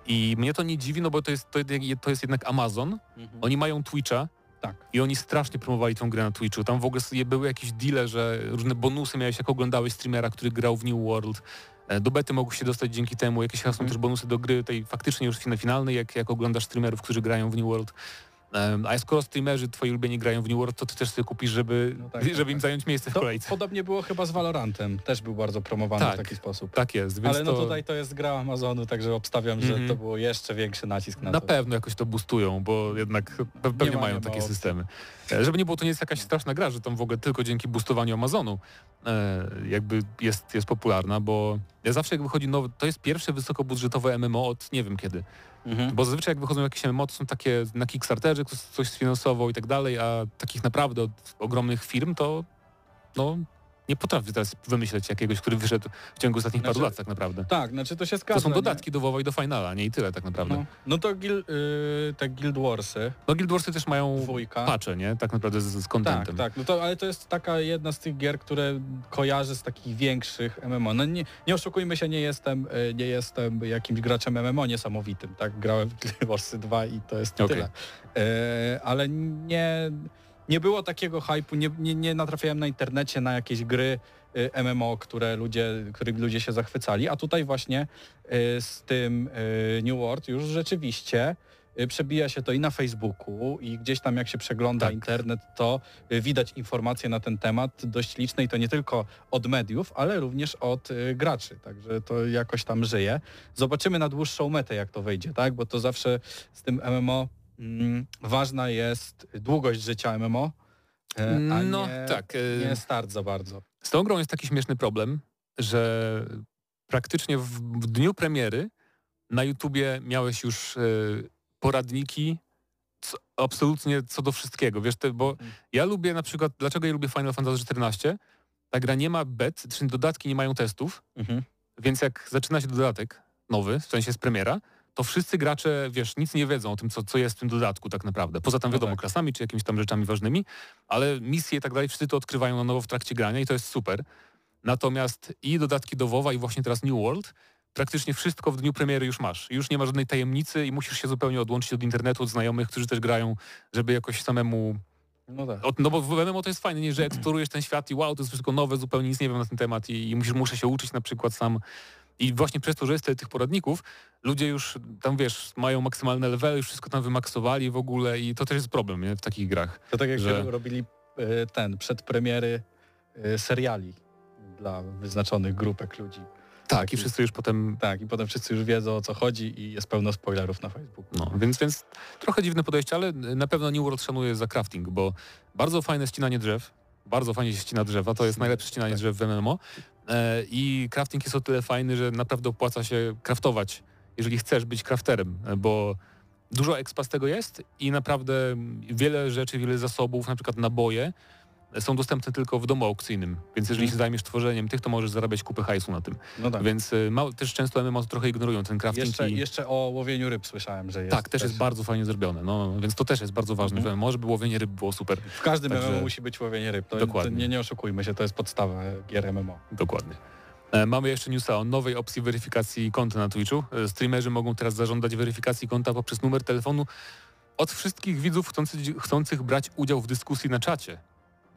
I mnie to nie dziwi, no bo to jest, to, to jest jednak Amazon. Mhm. Oni mają Twitcha, Tak. I oni strasznie promowali tą grę na Twitchu. Tam w ogóle były jakieś deale, że różne bonusy miałeś, jak oglądałeś streamera, który grał w New World. E, Do bety mogłeś się dostać dzięki temu. Jakieś chyba są też bonusy do gry tej faktycznie już fina- finalnej, jak, jak oglądasz streamerów, którzy grają w New World. A skoro streamerzy twoi ulubieni grają w New World, to ty też sobie kupisz, żeby, No tak, tak, żeby im tak. zająć miejsce w kolejce. podobnie było chyba z Valorantem, też był bardzo promowany Tak. w taki sposób. Tak jest, więc Ale no to tutaj to jest gra Amazonu, także obstawiam, że Mhm. to było jeszcze większy nacisk na, na to. pewno jakoś to boostują, bo jednak pe pewnie ma- mają takie opcji. systemy. E, Żeby nie było, to nie jest jakaś straszna gra, że tam w ogóle tylko dzięki boostowaniu Amazonu e, jakby jest, jest popularna, bo ja zawsze jak wychodzi nowy, to jest pierwsze wysokobudżetowe MMO od nie wiem kiedy, Mhm. bo zazwyczaj jak wychodzą jakieś MMO, to są takie na Kickstarterze, ktoś coś sfinansował i tak dalej, a takich naprawdę od ogromnych firm to no nie potrafię teraz wymyśleć jakiegoś, który wyszedł w ciągu ostatnich paru Znaczy, lat tak naprawdę. Tak, znaczy to się zgadza. To są nie? dodatki do WoWa i do Finala, nie i tyle tak naprawdę. No, no to gil, y, te Guild Warsy, No Guild Warsy też mają dwójka. pacze, nie? Tak naprawdę z, z Tak, contentem. tak, no to, ale to jest taka jedna z tych gier, które kojarzę z takich większych MMO. No nie, nie oszukujmy się, nie jestem, y, nie jestem jakimś graczem MMO niesamowitym, tak? Grałem w Guild Warsy 2 i to jest Okej. tyle. Y, ale nie, nie było takiego hypu, nie, nie, nie natrafiałem na internecie na jakieś gry y, MMO, które ludzie, którymi ludzie się zachwycali, a tutaj właśnie y, z tym y, New World już rzeczywiście przebija się to i na Facebooku i gdzieś tam jak się przegląda Tak. internet, to widać informacje na ten temat dość liczne i to nie tylko od mediów, ale również od graczy, także to jakoś tam żyje. Zobaczymy na dłuższą metę jak to wyjdzie, tak, bo to zawsze z tym MMO mm, ważna jest długość życia MMO, e, a No nie, tak. e, nie start za bardzo. Z tą grą jest taki śmieszny problem, że praktycznie w, w dniu premiery na YouTubie miałeś już e, poradniki co, absolutnie co do wszystkiego. Wiesz, te, bo Mhm. ja lubię na przykład, dlaczego ja lubię Final Fantasy XIV? Ta gra nie ma bet, czyli dodatki nie mają testów, Mhm. więc jak zaczyna się dodatek nowy, w sensie z premiera, to wszyscy gracze, wiesz, nic nie wiedzą o tym, co, co jest w tym dodatku tak naprawdę. Poza tam No wiadomo tak. klasami czy jakimiś tam rzeczami ważnymi, ale misje i tak dalej wszyscy to odkrywają na nowo w trakcie grania i to jest super. Natomiast i dodatki do WoWa i właśnie teraz New World, praktycznie wszystko w dniu premiery już masz. Już nie ma żadnej tajemnicy i musisz się zupełnie odłączyć od internetu, od znajomych, którzy też grają, żeby jakoś samemu No tak. od- No bo w MMO to jest fajne, nie, że eksplorujesz ten świat i wow, to jest wszystko nowe, zupełnie nic nie wiem na ten temat i, i musisz, muszę się uczyć na przykład sam. I właśnie przez to, że jest tych poradników, ludzie już tam, wiesz, mają maksymalne levely, już wszystko tam wymaksowali w ogóle i to też jest problem nie, w takich grach. To tak jak że- robili e, ten, przedpremiery e, seriali dla wyznaczonych grupek ludzi. Tak, i i- wszyscy już potem, Tak, i potem wszyscy już wiedzą o co chodzi i jest pełno spoilerów na Facebooku. no, więc, więc trochę dziwne podejście, ale na pewno New World szanuje za crafting, bo bardzo fajne ścinanie drzew, bardzo fajnie się ścina drzewa, to jest najlepsze ścinanie Tak. drzew w MMO i crafting jest o tyle fajny, że naprawdę opłaca się craftować, jeżeli chcesz być crafterem, e, bo dużo expa z tego jest i naprawdę wiele rzeczy, wiele zasobów, na przykład naboje, e, są dostępne tylko w domu aukcyjnym, więc jeżeli Mhm. się zajmiesz tworzeniem tych, to możesz zarabiać kupę hajsu na tym. No tak. Więc e, ma, też często MMO trochę ignorują ten crafting Jeszcze, i... jeszcze o łowieniu ryb słyszałem, że jest. Tak, też jest bardzo fajnie zrobione, no, więc to też jest bardzo ważne Mhm. w MMO, żeby łowienie ryb było super. W każdym Także- MMO musi być łowienie ryb. To, Dokładnie. To nie, nie oszukujmy się, to jest podstawa gier MMO. Dokładnie. E, Mamy jeszcze newsa o nowej opcji weryfikacji konta na Twitchu. E, Streamerzy mogą teraz zażądać weryfikacji konta poprzez numer telefonu od wszystkich widzów chcących, chcących brać udział w dyskusji na czacie.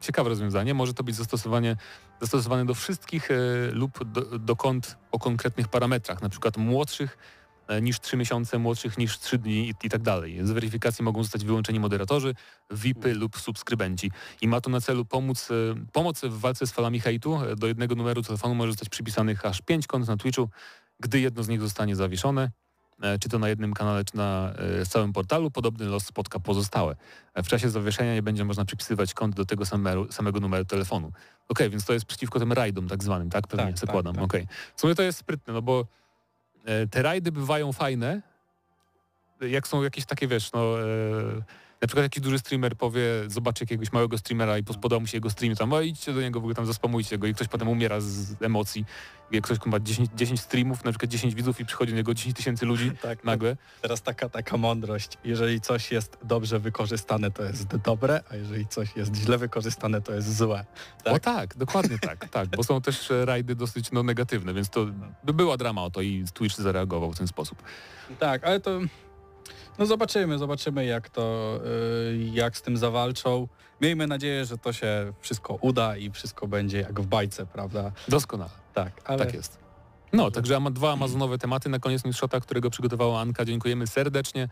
Ciekawe rozwiązanie. Może to być zastosowanie, zastosowane do wszystkich e, lub do, do kont o konkretnych parametrach, na przykład młodszych e, niż 3 miesiące, młodszych niż 3 dni i, tak dalej. Z weryfikacji mogą zostać wyłączeni moderatorzy, VIPy lub subskrybenci. I ma to na celu pomóc, e, pomoc w walce z falami hejtu. Do jednego numeru telefonu może zostać przypisanych aż 5 kont na Twitchu, gdy jedno z nich zostanie zawieszone, czy to na jednym kanale, czy na e, całym portalu. Podobny los spotka pozostałe. E, W czasie zawieszenia nie będzie można przypisywać kont do tego samego, samego numeru telefonu. Okej, więc to jest przeciwko tym rajdom tak zwanym, tak? Pewnie Tak, zakładam. tak, tak. Okej. W sumie to jest sprytne, no bo e, te rajdy bywają fajne, jak są jakieś takie, wiesz, no... E, na przykład jakiś duży streamer powie, zobaczy jakiegoś małego streamera i podoba mu się jego stream, tam, o idźcie do niego, w ogóle tam zaspamujcie go i ktoś potem umiera z emocji. Jak ktoś ma 10, 10 streamów, na przykład 10 widzów i przychodzi do niego 10 tysięcy ludzi Tak, nagle. Teraz taka, taka mądrość. Jeżeli coś jest dobrze wykorzystane, to jest dobre, a jeżeli coś jest źle wykorzystane, to jest złe. Tak? O Tak? tak, dokładnie tak, tak, bo są też e, rajdy dosyć no, negatywne, więc to by była drama o to i Twitch zareagował w ten sposób. Tak, ale to... No zobaczymy, zobaczymy jak to, y, jak z tym zawalczą. Miejmy nadzieję, że to się wszystko uda i wszystko będzie jak w bajce, prawda? Doskonale, Tak, ale tak jest. No, także dwa amazonowe tematy na koniec Newsshota, którego przygotowała Anka. Dziękujemy serdecznie.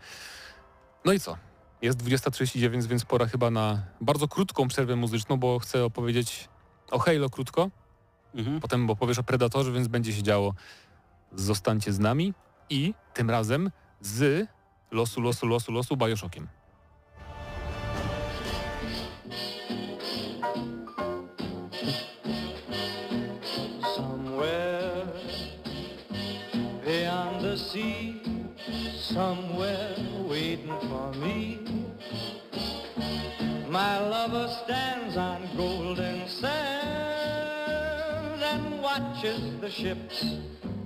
No i co? Jest 20.39, więc pora chyba na bardzo krótką przerwę muzyczną, bo chcę opowiedzieć o Halo krótko, Mhm. potem opowiesz o Predatorze, więc będzie się działo. Zostańcie z nami i tym razem z losu, losu, losu, losu Bioshockiem. Somewhere beyond the sea, somewhere waiting for me. My lover stands on golden sand and watches the ships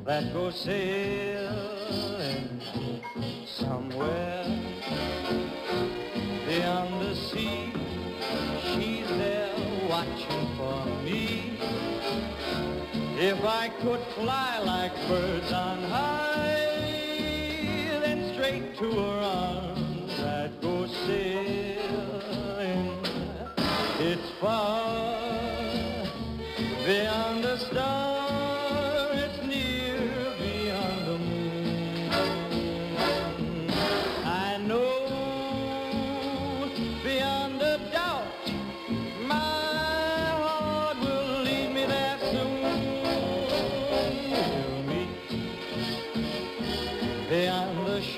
that go sailing somewhere beyond the sea. She's there watching for me. If I could fly like birds on high, then straight to her arms I'd go sailing. It's far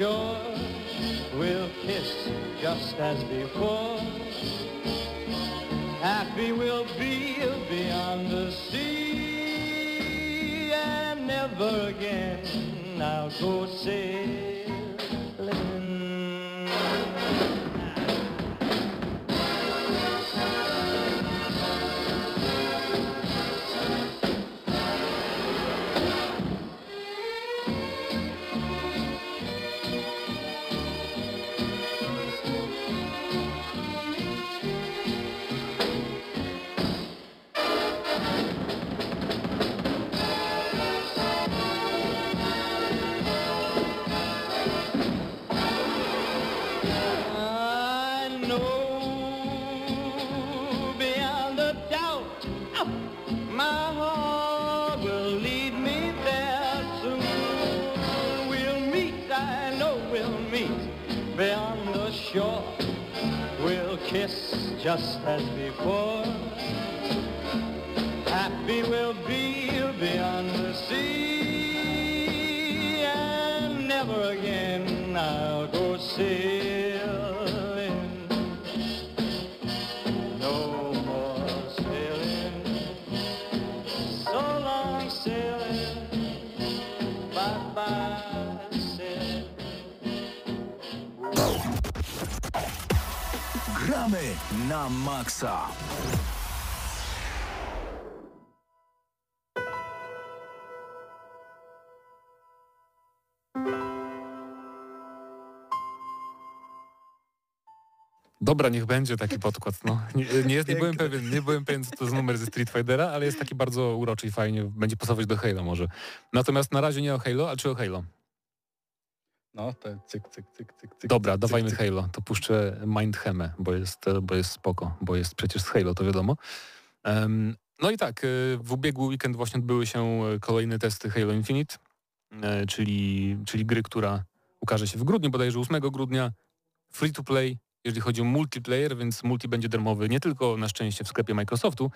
shore. We'll kiss just as before. Happy we'll be beyond the sea, and never again I'll go sailing. Dobra, niech będzie taki podkład. No. Nie, nie, jest, nie, byłem pewien, nie byłem pewien, co to jest numer ze Street Fightera, ale jest taki bardzo uroczy i fajnie. Będzie pasować do Halo może. Natomiast na razie nie o Halo, a czy o Halo? No, te cyk, cyk, cyk, cyk, cyk. Dobra, cyk, dawajmy cyk. Halo. To puszczę Mindhemę, bo jest, bo jest spoko, bo jest przecież z Halo, to wiadomo. Em, no i tak, y, w ubiegły weekend właśnie odbyły się y, kolejne testy Halo Infinite, y, czyli, czyli gry, która ukaże się w grudniu, bodajże 8 grudnia. Free to play, jeżeli chodzi o multiplayer, więc multi będzie darmowy nie tylko na szczęście w sklepie Microsoftu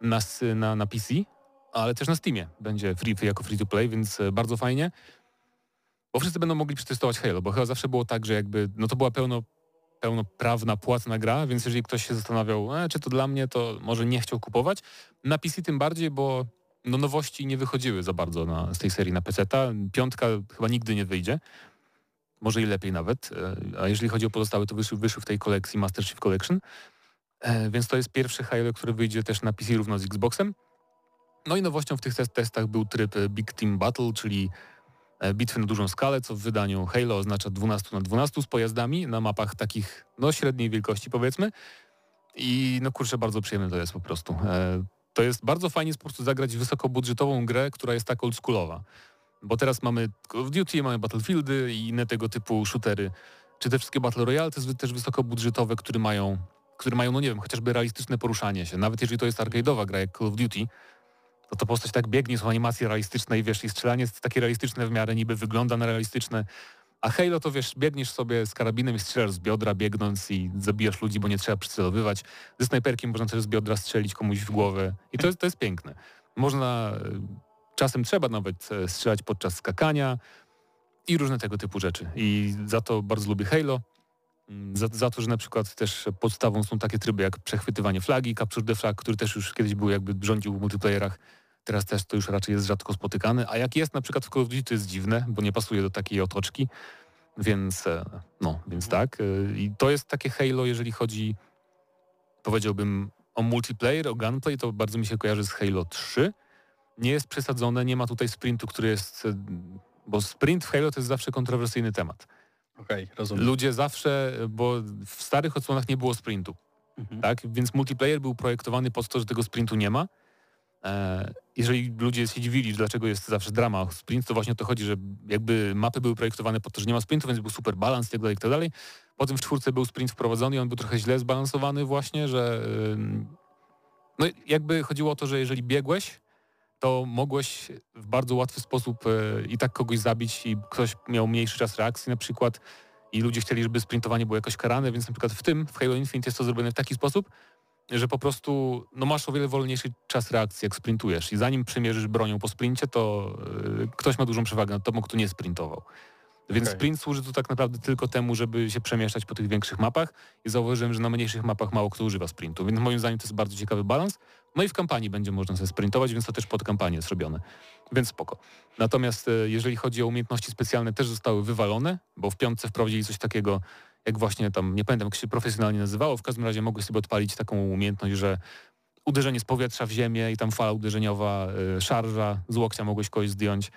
na, na, na PC, ale też na Steamie. Będzie free jako free to play, więc y, bardzo fajnie. Bo wszyscy będą mogli przetestować Halo, bo Halo zawsze było tak, że jakby, no to była pełno, pełnoprawna, płatna gra, więc jeżeli ktoś się zastanawiał, e, czy to dla mnie, to może nie chciał kupować. Na PC tym bardziej, bo no nowości nie wychodziły za bardzo na, z tej serii na PC. -ta. Piątka chyba nigdy nie wyjdzie. Może i lepiej nawet. E, A jeżeli chodzi o pozostałe, to wyszły, wyszły w tej kolekcji Master Chief Collection. E, Więc to jest pierwszy Halo, który wyjdzie też na PC równo z Xboxem. No i nowością w tych test- testach był tryb e, Big Team Battle, czyli bitwy na dużą skalę, co w wydaniu Halo oznacza 12 na 12 z pojazdami na mapach takich no średniej wielkości powiedzmy. I no kurczę, bardzo przyjemne to jest po prostu. To jest bardzo fajnie po prostu zagrać wysokobudżetową grę, która jest tak oldschoolowa. Bo teraz mamy Call of Duty, mamy Battlefieldy i inne tego typu shootery. Czy te wszystkie Battle Royale to jest też wysokobudżetowe, które mają, które mają, no nie wiem, chociażby realistyczne poruszanie się. Nawet jeżeli to jest arcade'owa gra jak Call of Duty, to to postać tak biegnie, są animacje realistyczne i wiesz, i strzelanie jest takie realistyczne w miarę, niby wygląda na realistyczne. A Halo to wiesz, biegniesz sobie z karabinem i strzelasz z biodra biegnąc i zabijasz ludzi, bo nie trzeba przycelowywać. Ze snajperkiem można też z biodra strzelić komuś w głowę i to jest, to jest piękne. Można, czasem trzeba nawet e, strzelać podczas skakania i różne tego typu rzeczy. I za to bardzo lubię Halo. Mm, Za, za to, że na przykład też podstawą są takie tryby jak przechwytywanie flagi, Capture the Flag, który też już kiedyś był jakby rządził w multiplayerach. Teraz też to już raczej jest rzadko spotykany, a jak jest na przykład w Call of Duty to jest dziwne, bo nie pasuje do takiej otoczki, więc e, no, więc tak. e, I to jest takie Halo, jeżeli chodzi powiedziałbym o multiplayer, o gunplay, to bardzo mi się kojarzy z Halo 3. Nie jest przesadzone, nie ma tutaj sprintu, który jest, e, bo sprint w Halo to jest zawsze kontrowersyjny temat. Okej, rozumiem. Ludzie zawsze, bo w starych odsłonach nie było sprintu, Mhm. tak? Więc multiplayer był projektowany pod to, że tego sprintu nie ma. E, jeżeli ludzie się dziwili, dlaczego jest zawsze drama o sprint, to właśnie o to chodzi, że jakby mapy były projektowane pod to, że nie ma sprintu, więc był super balans i tak dalej, i tak dalej. Potem w czwórce był sprint wprowadzony i on był trochę źle zbalansowany właśnie, że no jakby chodziło o to, że jeżeli biegłeś, to mogłeś w bardzo łatwy sposób e, i tak kogoś zabić i ktoś miał mniejszy czas reakcji na przykład i ludzie chcieli, żeby sprintowanie było jakoś karane, więc na przykład w tym, w Halo Infinite jest to zrobione w taki sposób, że po prostu no masz o wiele wolniejszy czas reakcji, jak sprintujesz i zanim przymierzysz bronią po sprincie, to y, ktoś ma dużą przewagę nad tobą, kto nie sprintował. Więc Okej. sprint służy tu tak naprawdę tylko temu, żeby się przemieszczać po tych większych mapach i zauważyłem, że na mniejszych mapach mało kto używa sprintu, więc moim zdaniem to jest bardzo ciekawy balans. No i w kampanii będzie można sobie sprintować, więc to też pod kampanię jest robione, więc spoko. Natomiast e, jeżeli chodzi o umiejętności specjalne, też zostały wywalone, bo w piątce wprowadzili coś takiego, jak właśnie tam, nie pamiętam jak się profesjonalnie nazywało, w każdym razie mogłeś sobie odpalić taką umiejętność, że uderzenie z powietrza w ziemię i tam fala uderzeniowa, y, szarża, z łokcia mogłeś kogoś zdjąć.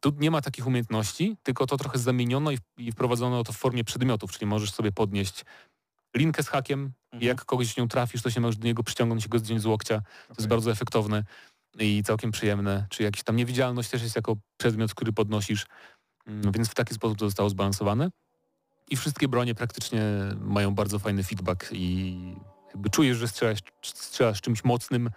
Tu nie ma takich umiejętności, tylko to trochę zamieniono i, i wprowadzono to w formie przedmiotów, czyli możesz sobie podnieść linkę z hakiem Mhm. jak kogoś z nią trafisz, to się możesz do niego przyciągnąć i go zdjąć z łokcia. To jest bardzo efektowne i całkiem przyjemne. Czy jakaś tam niewidzialność też jest jako przedmiot, który podnosisz, Mm, więc w taki sposób to zostało zbalansowane. i wszystkie bronie praktycznie mają bardzo fajny feedback i jakby czujesz, że strzelasz, strzelasz czymś mocnym,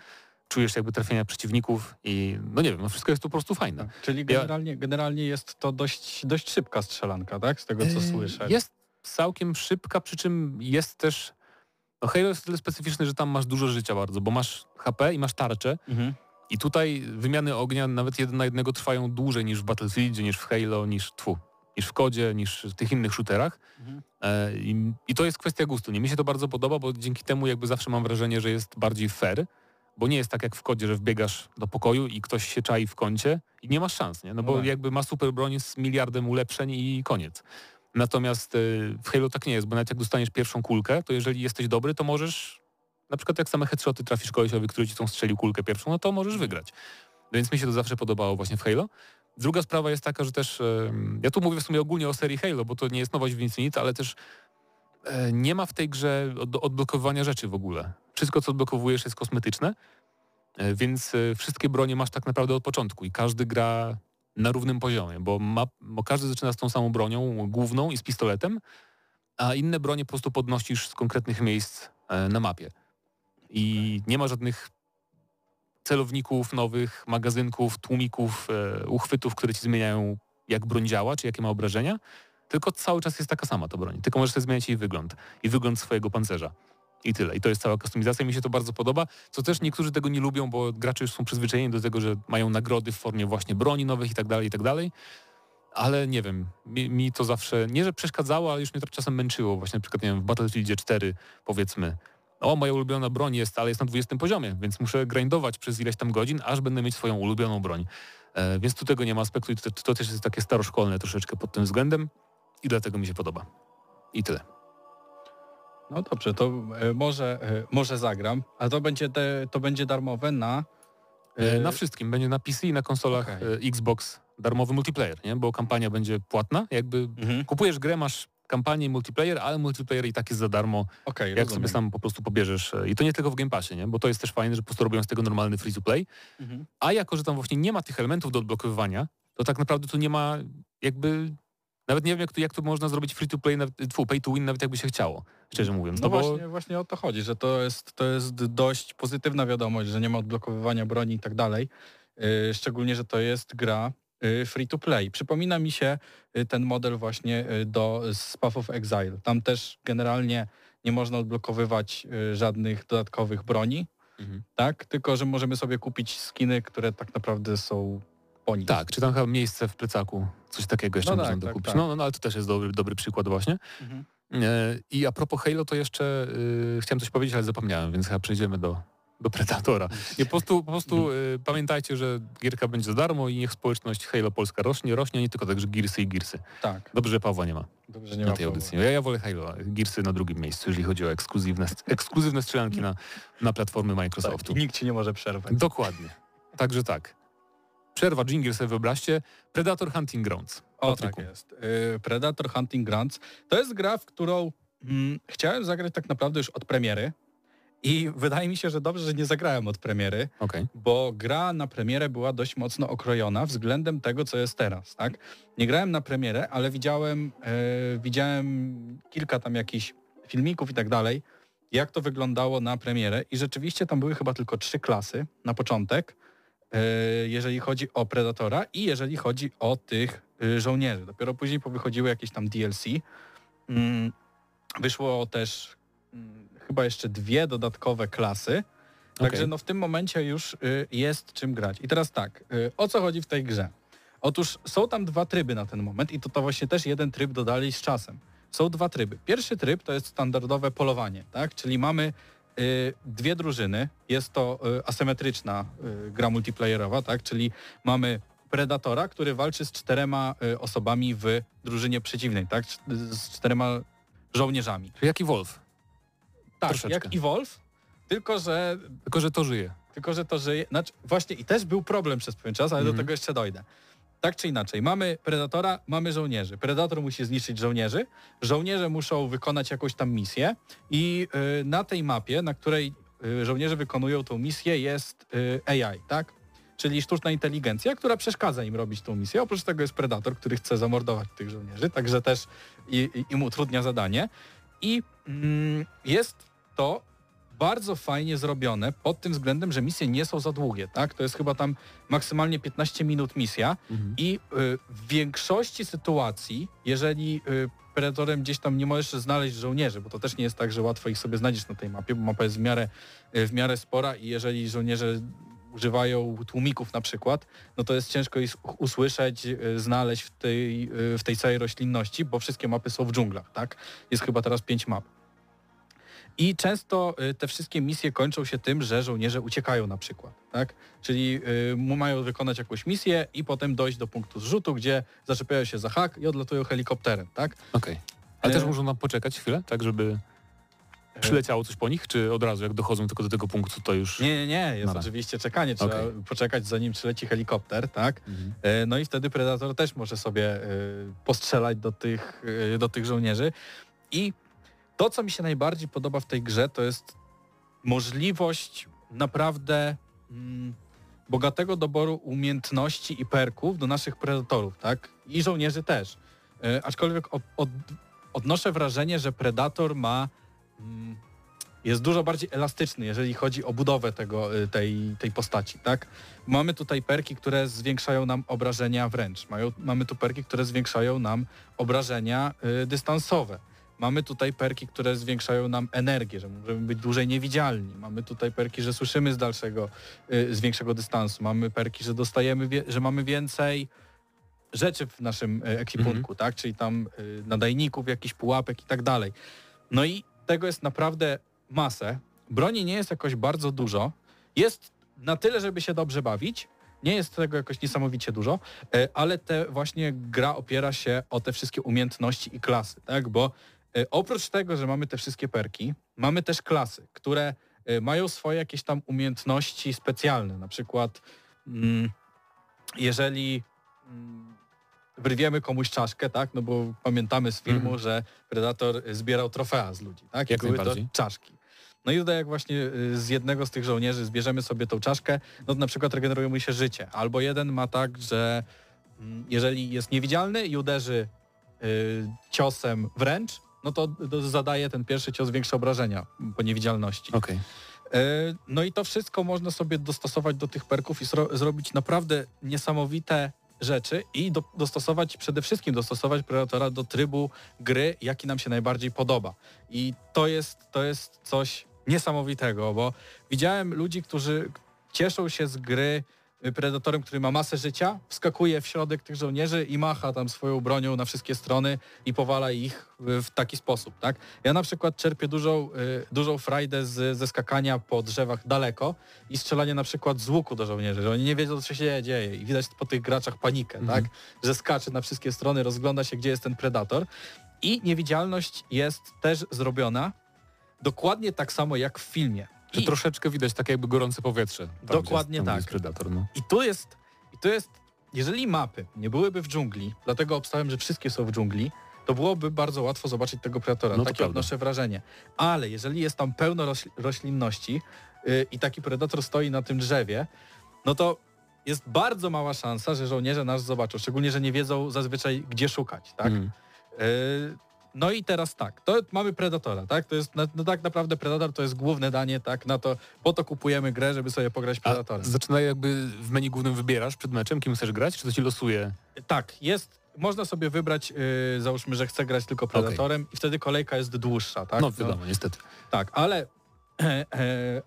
czujesz jakby trafienia przeciwników i no nie wiem, no wszystko jest tu po prostu fajne. Czyli generalnie, generalnie jest to dość, dość szybka strzelanka, tak? Z tego co Eee, słyszę. Jest całkiem szybka, przy czym jest też... No Halo jest tyle specyficzny, że tam masz dużo życia bardzo, bo masz HP i masz tarczę Mhm. i tutaj wymiany ognia nawet jeden na jednego trwają dłużej niż w Battlefieldzie, niż w Halo, niż tfu, niż w Kodzie, niż w tych innych shooterach. Mhm. E, I, I to jest kwestia gustu. Nie mi się to bardzo podoba, bo dzięki temu jakby zawsze mam wrażenie, że jest bardziej fair, bo nie jest tak jak w kodzie, że wbiegasz do pokoju i ktoś się czai w kącie i nie masz szans, nie? No No bo tak. jakby ma super broń z miliardem ulepszeń i koniec. Natomiast y, w Halo tak nie jest, bo nawet jak dostaniesz pierwszą kulkę, to jeżeli jesteś dobry, to możesz, na przykład jak same headshoty trafisz kolesiowi, który ci tą strzelił kulkę pierwszą, no to możesz wygrać. Więc mi się to zawsze podobało właśnie w Halo. Druga sprawa jest taka, że też, ja tu mówię w sumie ogólnie o serii Halo, bo to nie jest nowość w Infinite, ale też e, nie ma w tej grze od, odblokowywania rzeczy w ogóle. Wszystko, co odblokowujesz jest kosmetyczne, e, więc e, wszystkie bronie masz tak naprawdę od początku i każdy gra na równym poziomie, bo, ma, bo każdy zaczyna z tą samą bronią główną i z pistoletem, a inne bronie po prostu podnosisz z konkretnych miejsc e, na mapie. I nie ma żadnych celowników nowych, magazynków, tłumików, e, uchwytów, które ci zmieniają jak broń działa, czy jakie ma obrażenia, tylko cały czas jest taka sama ta broń. Tylko możesz sobie zmieniać jej wygląd i wygląd swojego pancerza. I tyle. I to jest cała kustomizacja. Mi się to bardzo podoba, co też niektórzy tego nie lubią, bo gracze już są przyzwyczajeni do tego, że mają nagrody w formie właśnie broni nowych i tak dalej, i tak dalej. Ale nie wiem, mi, mi to zawsze, nie że przeszkadzało, ale już mnie to czasem męczyło. Właśnie na przykład, nie wiem, w Battlefieldzie 4 powiedzmy, o, moja ulubiona broń jest, ale jest na 20 poziomie, więc muszę grindować przez ileś tam godzin, aż będę mieć swoją ulubioną broń. E, więc tu tego nie ma aspektu i to, to też jest takie staroszkolne troszeczkę pod tym względem i dlatego mi się podoba. I tyle. No dobrze, to e, może, e, może zagram, a to będzie, te, to będzie darmowe na... E, na wszystkim. Będzie na PC i na konsolach e, Xbox darmowy multiplayer, nie? Bo kampania będzie płatna. Jakby Mhm. kupujesz grę, masz kampanię i multiplayer, ale multiplayer i tak jest za darmo, Okej, jak rozumiem. sobie sam po prostu pobierzesz. I to nie tylko w Game Passie, nie? Bo to jest też fajne, że po prostu robią z tego normalny free to play. Mhm. A jako, że tam właśnie nie ma tych elementów do odblokowywania, to tak naprawdę tu nie ma jakby... Nawet nie wiem, jak to, jak to można zrobić free to play, tfu, pay to win, nawet jakby się chciało, szczerze mówiąc. No No, bo właśnie, właśnie o to chodzi, że to jest, to jest dość pozytywna wiadomość, że nie ma odblokowywania broni i tak dalej. Yy, Szczególnie, że to jest gra yy, free to play. Przypomina mi się yy, ten model właśnie do z Path of Exile. Tam też generalnie nie można odblokowywać żadnych dodatkowych broni, Mhm. tak? Tylko, że możemy sobie kupić skiny, które tak naprawdę są po. Tak, czy tam chyba miejsce w plecaku, coś takiego jeszcze No można tak, tak, dokupić. tak. No, no, no, ale to też jest dobry, dobry przykład właśnie. Mhm. E, I a propos Halo, to jeszcze y, chciałem coś powiedzieć, ale zapomniałem, więc chyba przejdziemy do, do Predatora. Po prostu, po prostu y, pamiętajcie, że gierka będzie za darmo i niech społeczność Halo Polska rośnie, rośnie, nie tylko także Gearsy i Gearsy. Tak, Dobrze, że Pawła nie ma dobrze nie na ma tej Pawła. audycji. Ja, ja wolę Halo, a Gearsy na drugim miejscu, jeżeli chodzi o ekskluzywne, ekskluzywne strzelanki na, na platformy Microsoftu. Tak, nikt ci nie może przerwać. Dokładnie. Także tak. Przerwa, jingle sobie wyobraźcie. Predator Hunting Grounds. O, tak jest. Y, Predator Hunting Grounds. To jest gra, w którą mm, chciałem zagrać tak naprawdę już od premiery i wydaje mi się, że dobrze, że nie zagrałem od premiery, Okej. bo gra na premierę była dość mocno okrojona względem tego, co jest teraz, tak? Nie grałem na premierę, ale widziałem, e, widziałem kilka tam jakichś filmików i tak dalej, jak to wyglądało na premierę i rzeczywiście tam były chyba tylko trzy klasy na początek, jeżeli chodzi o Predatora i jeżeli chodzi o tych e, żołnierzy. Dopiero później powychodziły jakieś tam DLC. Mm, Wyszło też mm, chyba jeszcze dwie dodatkowe klasy, Także Okej. no w tym momencie już y, jest czym grać. I teraz tak, y, o co chodzi w tej grze? Otóż są tam dwa tryby na ten moment i to, to właśnie też jeden tryb dodali z czasem. Są dwa tryby. Pierwszy tryb to jest standardowe polowanie, tak? Czyli mamy y, dwie drużyny. Jest to y, asymetryczna y, gra multiplayerowa, tak? Czyli mamy Predatora, który walczy z czterema y, osobami w drużynie przeciwnej, tak? Z czterema żołnierzami. Czyli jaki Wolf? Tak, Troszeczkę. jak i Wolf, tylko że Tylko, że to żyje. tylko, że to żyje. Znaczy, właśnie i też był problem przez pewien czas, ale Mhm. do tego jeszcze dojdę. Tak czy inaczej, mamy Predatora, mamy żołnierzy. Predator musi zniszczyć żołnierzy, żołnierze muszą wykonać jakąś tam misję i y, na tej mapie, na której y, żołnierze wykonują tą misję jest y, AI, tak? czyli sztuczna inteligencja, która przeszkadza im robić tą misję. Oprócz tego jest Predator, który chce zamordować tych żołnierzy, także też i, i, im utrudnia zadanie. I mm, jest to bardzo fajnie zrobione pod tym względem, że misje nie są za długie, tak? To jest chyba tam maksymalnie 15 minut misja Mhm. i y, w większości sytuacji, jeżeli y, predatorem gdzieś tam nie możesz znaleźć żołnierzy, bo to też nie jest tak, że łatwo ich sobie znajdziesz na tej mapie, bo mapa jest w miarę, y, w miarę spora i jeżeli żołnierze używają tłumików na przykład, no to jest ciężko ich usłyszeć, y, znaleźć w tej, y, w tej całej roślinności, bo wszystkie mapy są w dżunglach, tak? Jest chyba teraz pięć map. I często y, te wszystkie misje kończą się tym, że żołnierze uciekają na przykład, tak? Czyli y, mu- mają wykonać jakąś misję i potem dojść do punktu zrzutu, gdzie zaczepiają się za hak i odlatują helikopterem, tak? Okej. Ale E, też muszą nam poczekać chwilę, tak żeby przyleciało coś po nich, czy od razu jak dochodzą tylko do tego punktu, to już... Nie, nie, nie, jest Nara. oczywiście czekanie, trzeba Okej. poczekać zanim przyleci helikopter, tak? Mhm. E, No i wtedy Predator też może sobie e, postrzelać do tych, e, do tych żołnierzy. I to, co mi się najbardziej podoba w tej grze, to jest możliwość naprawdę mm, bogatego doboru umiejętności i perków do naszych predatorów, tak? I żołnierzy też. E, Aczkolwiek od, od, odnoszę wrażenie, że Predator ma mm, jest dużo bardziej elastyczny, jeżeli chodzi o budowę tego, y, tej, tej postaci, tak? Mamy tutaj perki, które zwiększają nam obrażenia wręcz. Mają, mamy tu perki, które zwiększają nam obrażenia y, dystansowe. Mamy tutaj perki, które zwiększają nam energię, że możemy być dłużej niewidzialni. Mamy tutaj perki, że słyszymy z dalszego, y, z większego dystansu. Mamy perki, że dostajemy, że mamy więcej rzeczy w naszym y, ekwipunku, tak? Czyli tam y, nadajników, jakichś pułapek i tak dalej. No i tego jest naprawdę masę. Broni nie jest jakoś bardzo dużo. Jest na tyle, żeby się dobrze bawić. Nie jest tego jakoś niesamowicie dużo, e, ale te właśnie gra opiera się o te wszystkie umiejętności i klasy, tak? Bo e, oprócz tego, że mamy te wszystkie perki, mamy też klasy, które e, mają swoje jakieś tam umiejętności specjalne. Na przykład mm, jeżeli mm, wyrwiemy komuś czaszkę, tak? No bo pamiętamy z filmu, Mhm. że Predator zbierał trofea z ludzi, tak? I Jak były to czaszki. No i tutaj jak właśnie y, z jednego z tych żołnierzy zbierzemy sobie tą czaszkę, no to na przykład regeneruje mu się życie. Albo jeden ma tak, że mm, jeżeli jest niewidzialny i uderzy y, ciosem wręcz, no to, zadaje ten pierwszy cios większe obrażenia po niewidzialności. Okej. E, No i to wszystko można sobie dostosować do tych perków i zro zrobić naprawdę niesamowite rzeczy i do dostosować, przede wszystkim dostosować Predatora do trybu gry, jaki nam się najbardziej podoba. I to jest, to jest coś niesamowitego, bo widziałem ludzi, którzy cieszą się z gry Predatorem, który ma masę życia, wskakuje w środek tych żołnierzy i macha tam swoją bronią na wszystkie strony i powala ich w taki sposób, tak? Ja na przykład czerpię dużą, y, dużą frajdę z, ze skakania po drzewach daleko i strzelania na przykład z łuku do żołnierzy, że oni nie wiedzą, co się dzieje i widać po tych graczach panikę, Mhm. tak? Że skacze na wszystkie strony, rozgląda się, gdzie jest ten predator i niewidzialność jest też zrobiona dokładnie tak samo jak w filmie. Czy I, troszeczkę widać takie jakby gorące powietrze. Tam, Dokładnie jest, tak. Predator, no. I tu jest, i tu jest, jeżeli mapy nie byłyby w dżungli, dlatego obstałem, że wszystkie są w dżungli, to byłoby bardzo łatwo zobaczyć tego predatora. No Takie prawda. odnoszę wrażenie. Ale jeżeli jest tam pełno rośl- roślinności yy, i taki predator stoi na tym drzewie, no to jest bardzo mała szansa, że żołnierze nas zobaczą. Szczególnie, że nie wiedzą zazwyczaj, gdzie szukać, tak? Mm. Yy, No i teraz tak, to mamy Predatora, tak? To jest, no, no tak naprawdę Predator to jest główne danie, tak? Na to, po to kupujemy grę, żeby sobie pograć Predatorem. zaczyna jakby w menu głównym wybierasz przed meczem, kim chcesz grać, czy to ci losuje? Tak, jest, można sobie wybrać, yy, załóżmy, że chcę grać tylko Predatorem i wtedy kolejka jest dłuższa, tak? no wiadomo, niestety. tak, ale, e,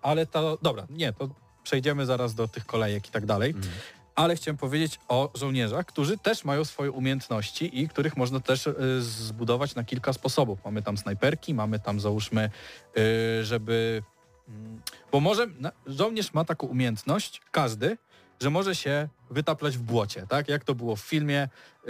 ale to, dobra, nie, to przejdziemy zaraz do tych kolejek i tak dalej. Mhm. Ale chciałem powiedzieć o żołnierzach, którzy też mają swoje umiejętności i których można też y, zbudować na kilka sposobów. Mamy tam snajperki, mamy tam załóżmy, y, żeby... mm, Bo może żołnierz ma taką umiejętność, każdy, że może się wytaplać w błocie, tak? Jak to było w filmie. y,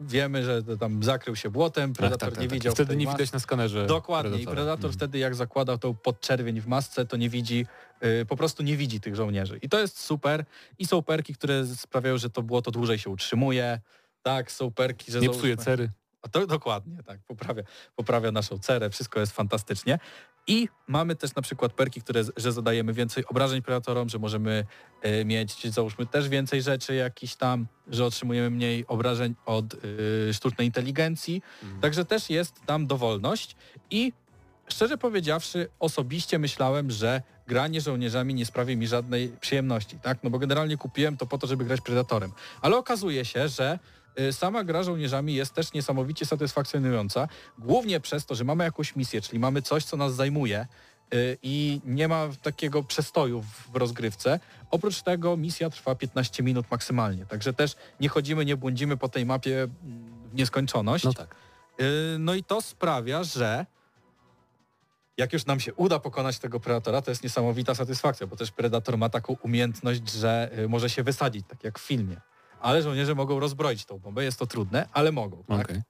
wiemy, że tam zakrył się błotem, predator nie widział I wtedy w tej nie widać na skanerze Dokładnie. I Predatora. Predator Mhm. wtedy jak zakładał tą podczerwień w masce, to nie widzi, yy, po prostu nie widzi tych żołnierzy. I to jest super. I są perki, które sprawiają, że to błoto dłużej się utrzymuje. Tak, są perki, że Nie psuje cery. a to dokładnie, tak, poprawia, poprawia naszą cerę, wszystko jest fantastycznie. I mamy też na przykład perki, które, że zadajemy więcej obrażeń predatorom, że możemy e, mieć, załóżmy, też więcej rzeczy jakiś tam, że otrzymujemy mniej obrażeń od e, sztucznej inteligencji. Także też jest tam dowolność i szczerze powiedziawszy, osobiście myślałem, że granie żołnierzami nie sprawi mi żadnej przyjemności, tak? No bo generalnie kupiłem to po to, żeby grać Predatorem. Ale okazuje się, że y, sama gra żołnierzami jest też niesamowicie satysfakcjonująca, głównie przez to, że mamy jakąś misję, czyli mamy coś, co nas zajmuje y, i nie ma takiego przestoju w rozgrywce. Oprócz tego misja trwa 15 minut maksymalnie, także też nie chodzimy, nie błądzimy po tej mapie mm, w nieskończoność. No tak. Yy, No i to sprawia, że jak już nam się uda pokonać tego predatora, to jest niesamowita satysfakcja, bo też predator ma taką umiejętność, że y, może się wysadzić, tak jak w filmie. Ale żołnierze mogą rozbroić tą bombę, jest to trudne, ale mogą. Tak? Ale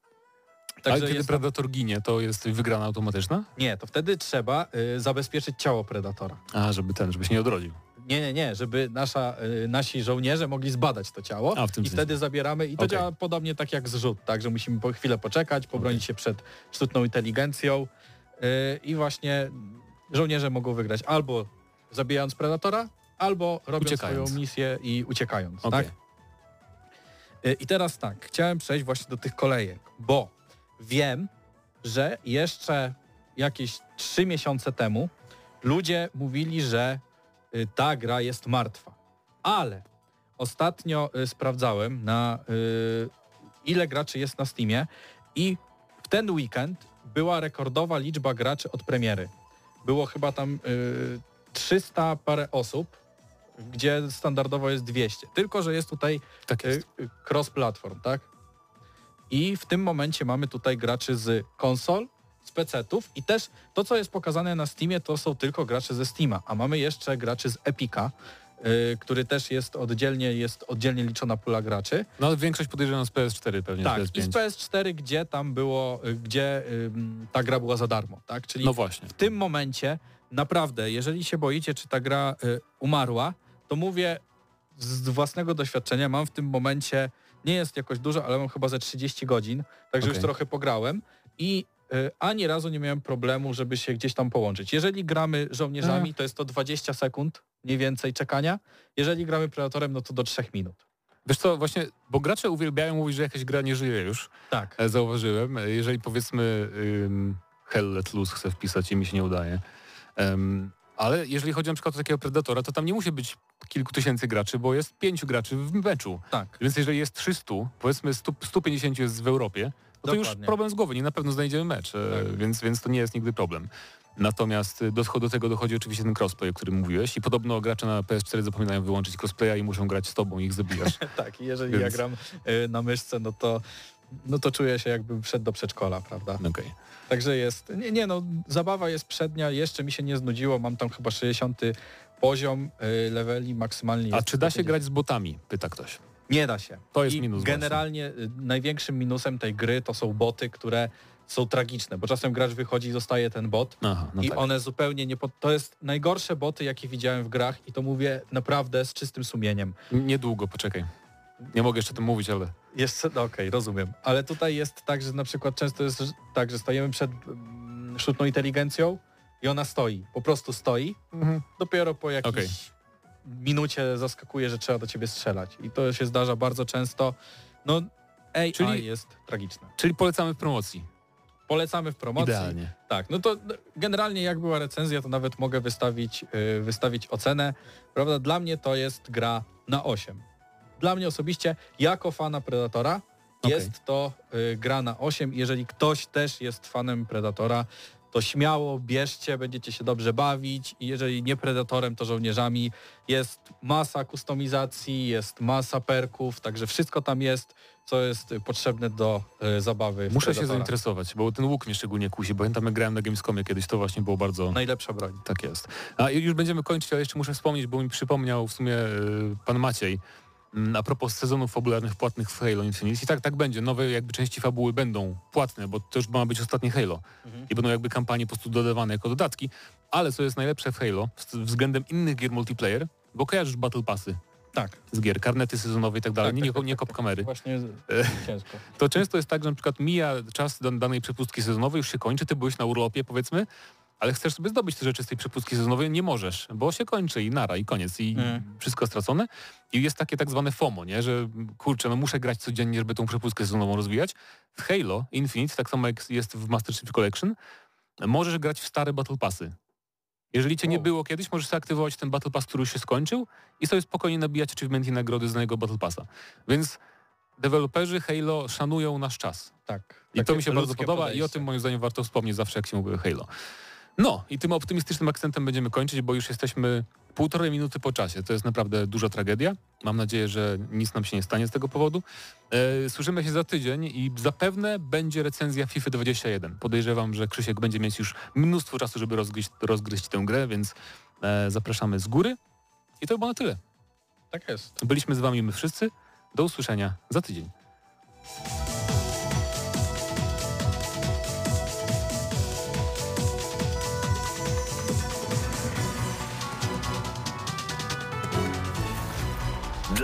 Także kiedy jest Predator ginie, to jest wygrana automatyczna? Nie, to wtedy trzeba y, zabezpieczyć ciało predatora. A, żeby ten, żeby się nie odrodził. Nie, nie, nie, żeby nasza, y, nasi żołnierze mogli zbadać to ciało A, w tym i sensie. wtedy zabieramy i to Okej. działa podobnie tak jak zrzut, tak, że musimy po chwilę poczekać, pobronić się przed sztuczną inteligencją y, i właśnie żołnierze mogą wygrać albo zabijając predatora, albo robiąc Uciekając. swoją misję i uciekając, Okej. tak? Y, I teraz tak, chciałem przejść właśnie do tych kolejek, bo wiem, że jeszcze jakieś trzy miesiące temu ludzie mówili, że y, ta gra jest martwa. Ale ostatnio y, sprawdzałem na y, ile graczy jest na Steamie i w ten weekend była rekordowa liczba graczy od premiery. Było chyba tam y, 300 parę osób, gdzie standardowo jest 200. Tylko, że jest tutaj Tak y, jest. y, cross-platform, tak? I w tym momencie mamy tutaj graczy z konsol, z PC-ów i też to, co jest pokazane na Steamie, to są tylko gracze ze Steama, a mamy jeszcze graczy z Epica, y, który też jest oddzielnie, jest oddzielnie liczona pula graczy. No ale większość podejrzewam z PS4 pewnie, Tak, z i z PS5. PS4, gdzie tam było, y, gdzie ym, ta gra była za darmo, tak? Czyli No właśnie. w tym momencie naprawdę, jeżeli się boicie, czy ta gra y, umarła, to mówię z własnego doświadczenia, mam w tym momencie, nie jest jakoś dużo, ale mam chyba ze 30 godzin, także już Okej. trochę pograłem i y, ani razu nie miałem problemu, żeby się gdzieś tam połączyć. Jeżeli gramy żołnierzami, to jest to 20 sekund mniej więcej czekania. Jeżeli gramy predatorem, no to do 3 minut. Wiesz co, właśnie, bo gracze uwielbiają mówić, że jakaś gra nie żyje już. Tak. E, Zauważyłem. E, Jeżeli powiedzmy ym, Hell Let Loose chcę wpisać i mi się nie udaje. Ale jeżeli chodzi na przykład o takiego Predatora, to tam nie musi być kilku tysięcy graczy, bo jest pięciu graczy w meczu. Tak. Więc jeżeli jest 300, powiedzmy 100, 150 jest w Europie, no to już Dokładnie. problem z głowy, nie na pewno znajdziemy mecz, e, Tak. więc, więc to nie jest nigdy problem. Natomiast y, do, do tego dochodzi oczywiście ten crossplay, o którym mówiłeś i podobno gracze na PS4 zapominają wyłączyć crossplaya i muszą grać z tobą i ich zabijasz. Tak, jeżeli Więc- ja gram y, na myszce, no to, no to czuję się jakbym wszedł do przedszkola, prawda? Okej. Także jest, nie, nie no, zabawa jest przednia, jeszcze mi się nie znudziło, mam tam chyba 60 poziom y, leveli maksymalnie. A czy da się 150. grać z botami? Pyta ktoś. Nie da się. To jest I minus Generalnie y, największym minusem tej gry to są boty, które są tragiczne, bo czasem gracz wychodzi i zostaje ten bot Aha, no i tak. one zupełnie nie... Pod... To jest najgorsze boty, jakie widziałem w grach i to mówię naprawdę z czystym sumieniem. Niedługo, poczekaj. Nie mogę jeszcze o tym mówić, ale... Jest, no okej, rozumiem. Ale tutaj jest tak, że na przykład często jest tak, że stajemy przed mm, sztuczną inteligencją i ona stoi, po prostu stoi. Dopiero po jakiejś Okej. minucie zaskakuje, że trzeba do ciebie strzelać. I to się zdarza bardzo często. No AI Czyli- jest tragiczne. Czyli polecamy w promocji. Polecamy w promocji. Idealnie. Tak, no to generalnie jak była recenzja, to nawet mogę wystawić, yy, wystawić ocenę. Prawda, dla mnie to jest gra na 8. Dla mnie osobiście, jako fana Predatora, Okej. jest to y, gra na 8. Jeżeli ktoś też jest fanem Predatora, to śmiało bierzcie, będziecie się dobrze bawić i jeżeli nie Predatorem, to żołnierzami. Jest masa kustomizacji, jest masa perków, także wszystko tam jest, co jest potrzebne do y, zabawy Muszę się Predatora. zainteresować, bo ten łuk mnie szczególnie kusi. Pamiętam, jak grałem na Gamescomie kiedyś, to właśnie było bardzo... Najlepsza broń. Tak jest. A już będziemy kończyć, ale jeszcze muszę wspomnieć, bo mi przypomniał w sumie y, pan Maciej, a propos sezonów fabularnych płatnych w Halo Infinite. I tak, tak będzie. Nowe jakby części fabuły będą płatne, bo to już ma być ostatnie Halo. Mhm. I będą jakby kampanie po prostu dodawane jako dodatki. Ale co jest najlepsze w Halo względem innych gier multiplayer, bo kojarzysz Battle Passy Tak. z gier, karnety sezonowe i tak dalej, Tak, nie, tak, nie, nie tak, kop kamery. Właśnie ciężko. To często jest tak, że na przykład mija czas dan- danej przepustki sezonowej, już się kończy, ty byłeś na urlopie powiedzmy, ale chcesz sobie zdobyć te rzeczy z tej przepustki sezonowej, nie możesz, bo się kończy i nara, i koniec, i Mm. wszystko stracone. I jest takie tak zwane FOMO, nie? że kurczę, no muszę grać codziennie, żeby tą przepustkę sezonową rozwijać. W Halo Infinite, tak samo jak jest w Master Chief Collection, możesz grać w stare Battle Passy. Jeżeli cię nie było kiedyś, możesz aktywować ten Battle Pass, który już się skończył i sobie spokojnie nabijać achievement i nagrody z danego Battle Passa. Więc deweloperzy Halo szanują nasz czas. Tak. I to mi się bardzo podoba i o podejście. tym moim zdaniem warto wspomnieć zawsze, jak się mówi Halo. No i tym optymistycznym akcentem będziemy kończyć, bo już jesteśmy półtorej minuty po czasie. To jest naprawdę duża tragedia. Mam nadzieję, że nic nam się nie stanie z tego powodu. E, słyszymy się za tydzień i zapewne będzie recenzja FIFA 21. Podejrzewam, że Krzysiek będzie mieć już mnóstwo czasu, żeby rozgryźć, rozgryźć tę grę, więc e, zapraszamy z góry. I to było na tyle. Tak jest. Byliśmy z wami my wszyscy. Do usłyszenia za tydzień.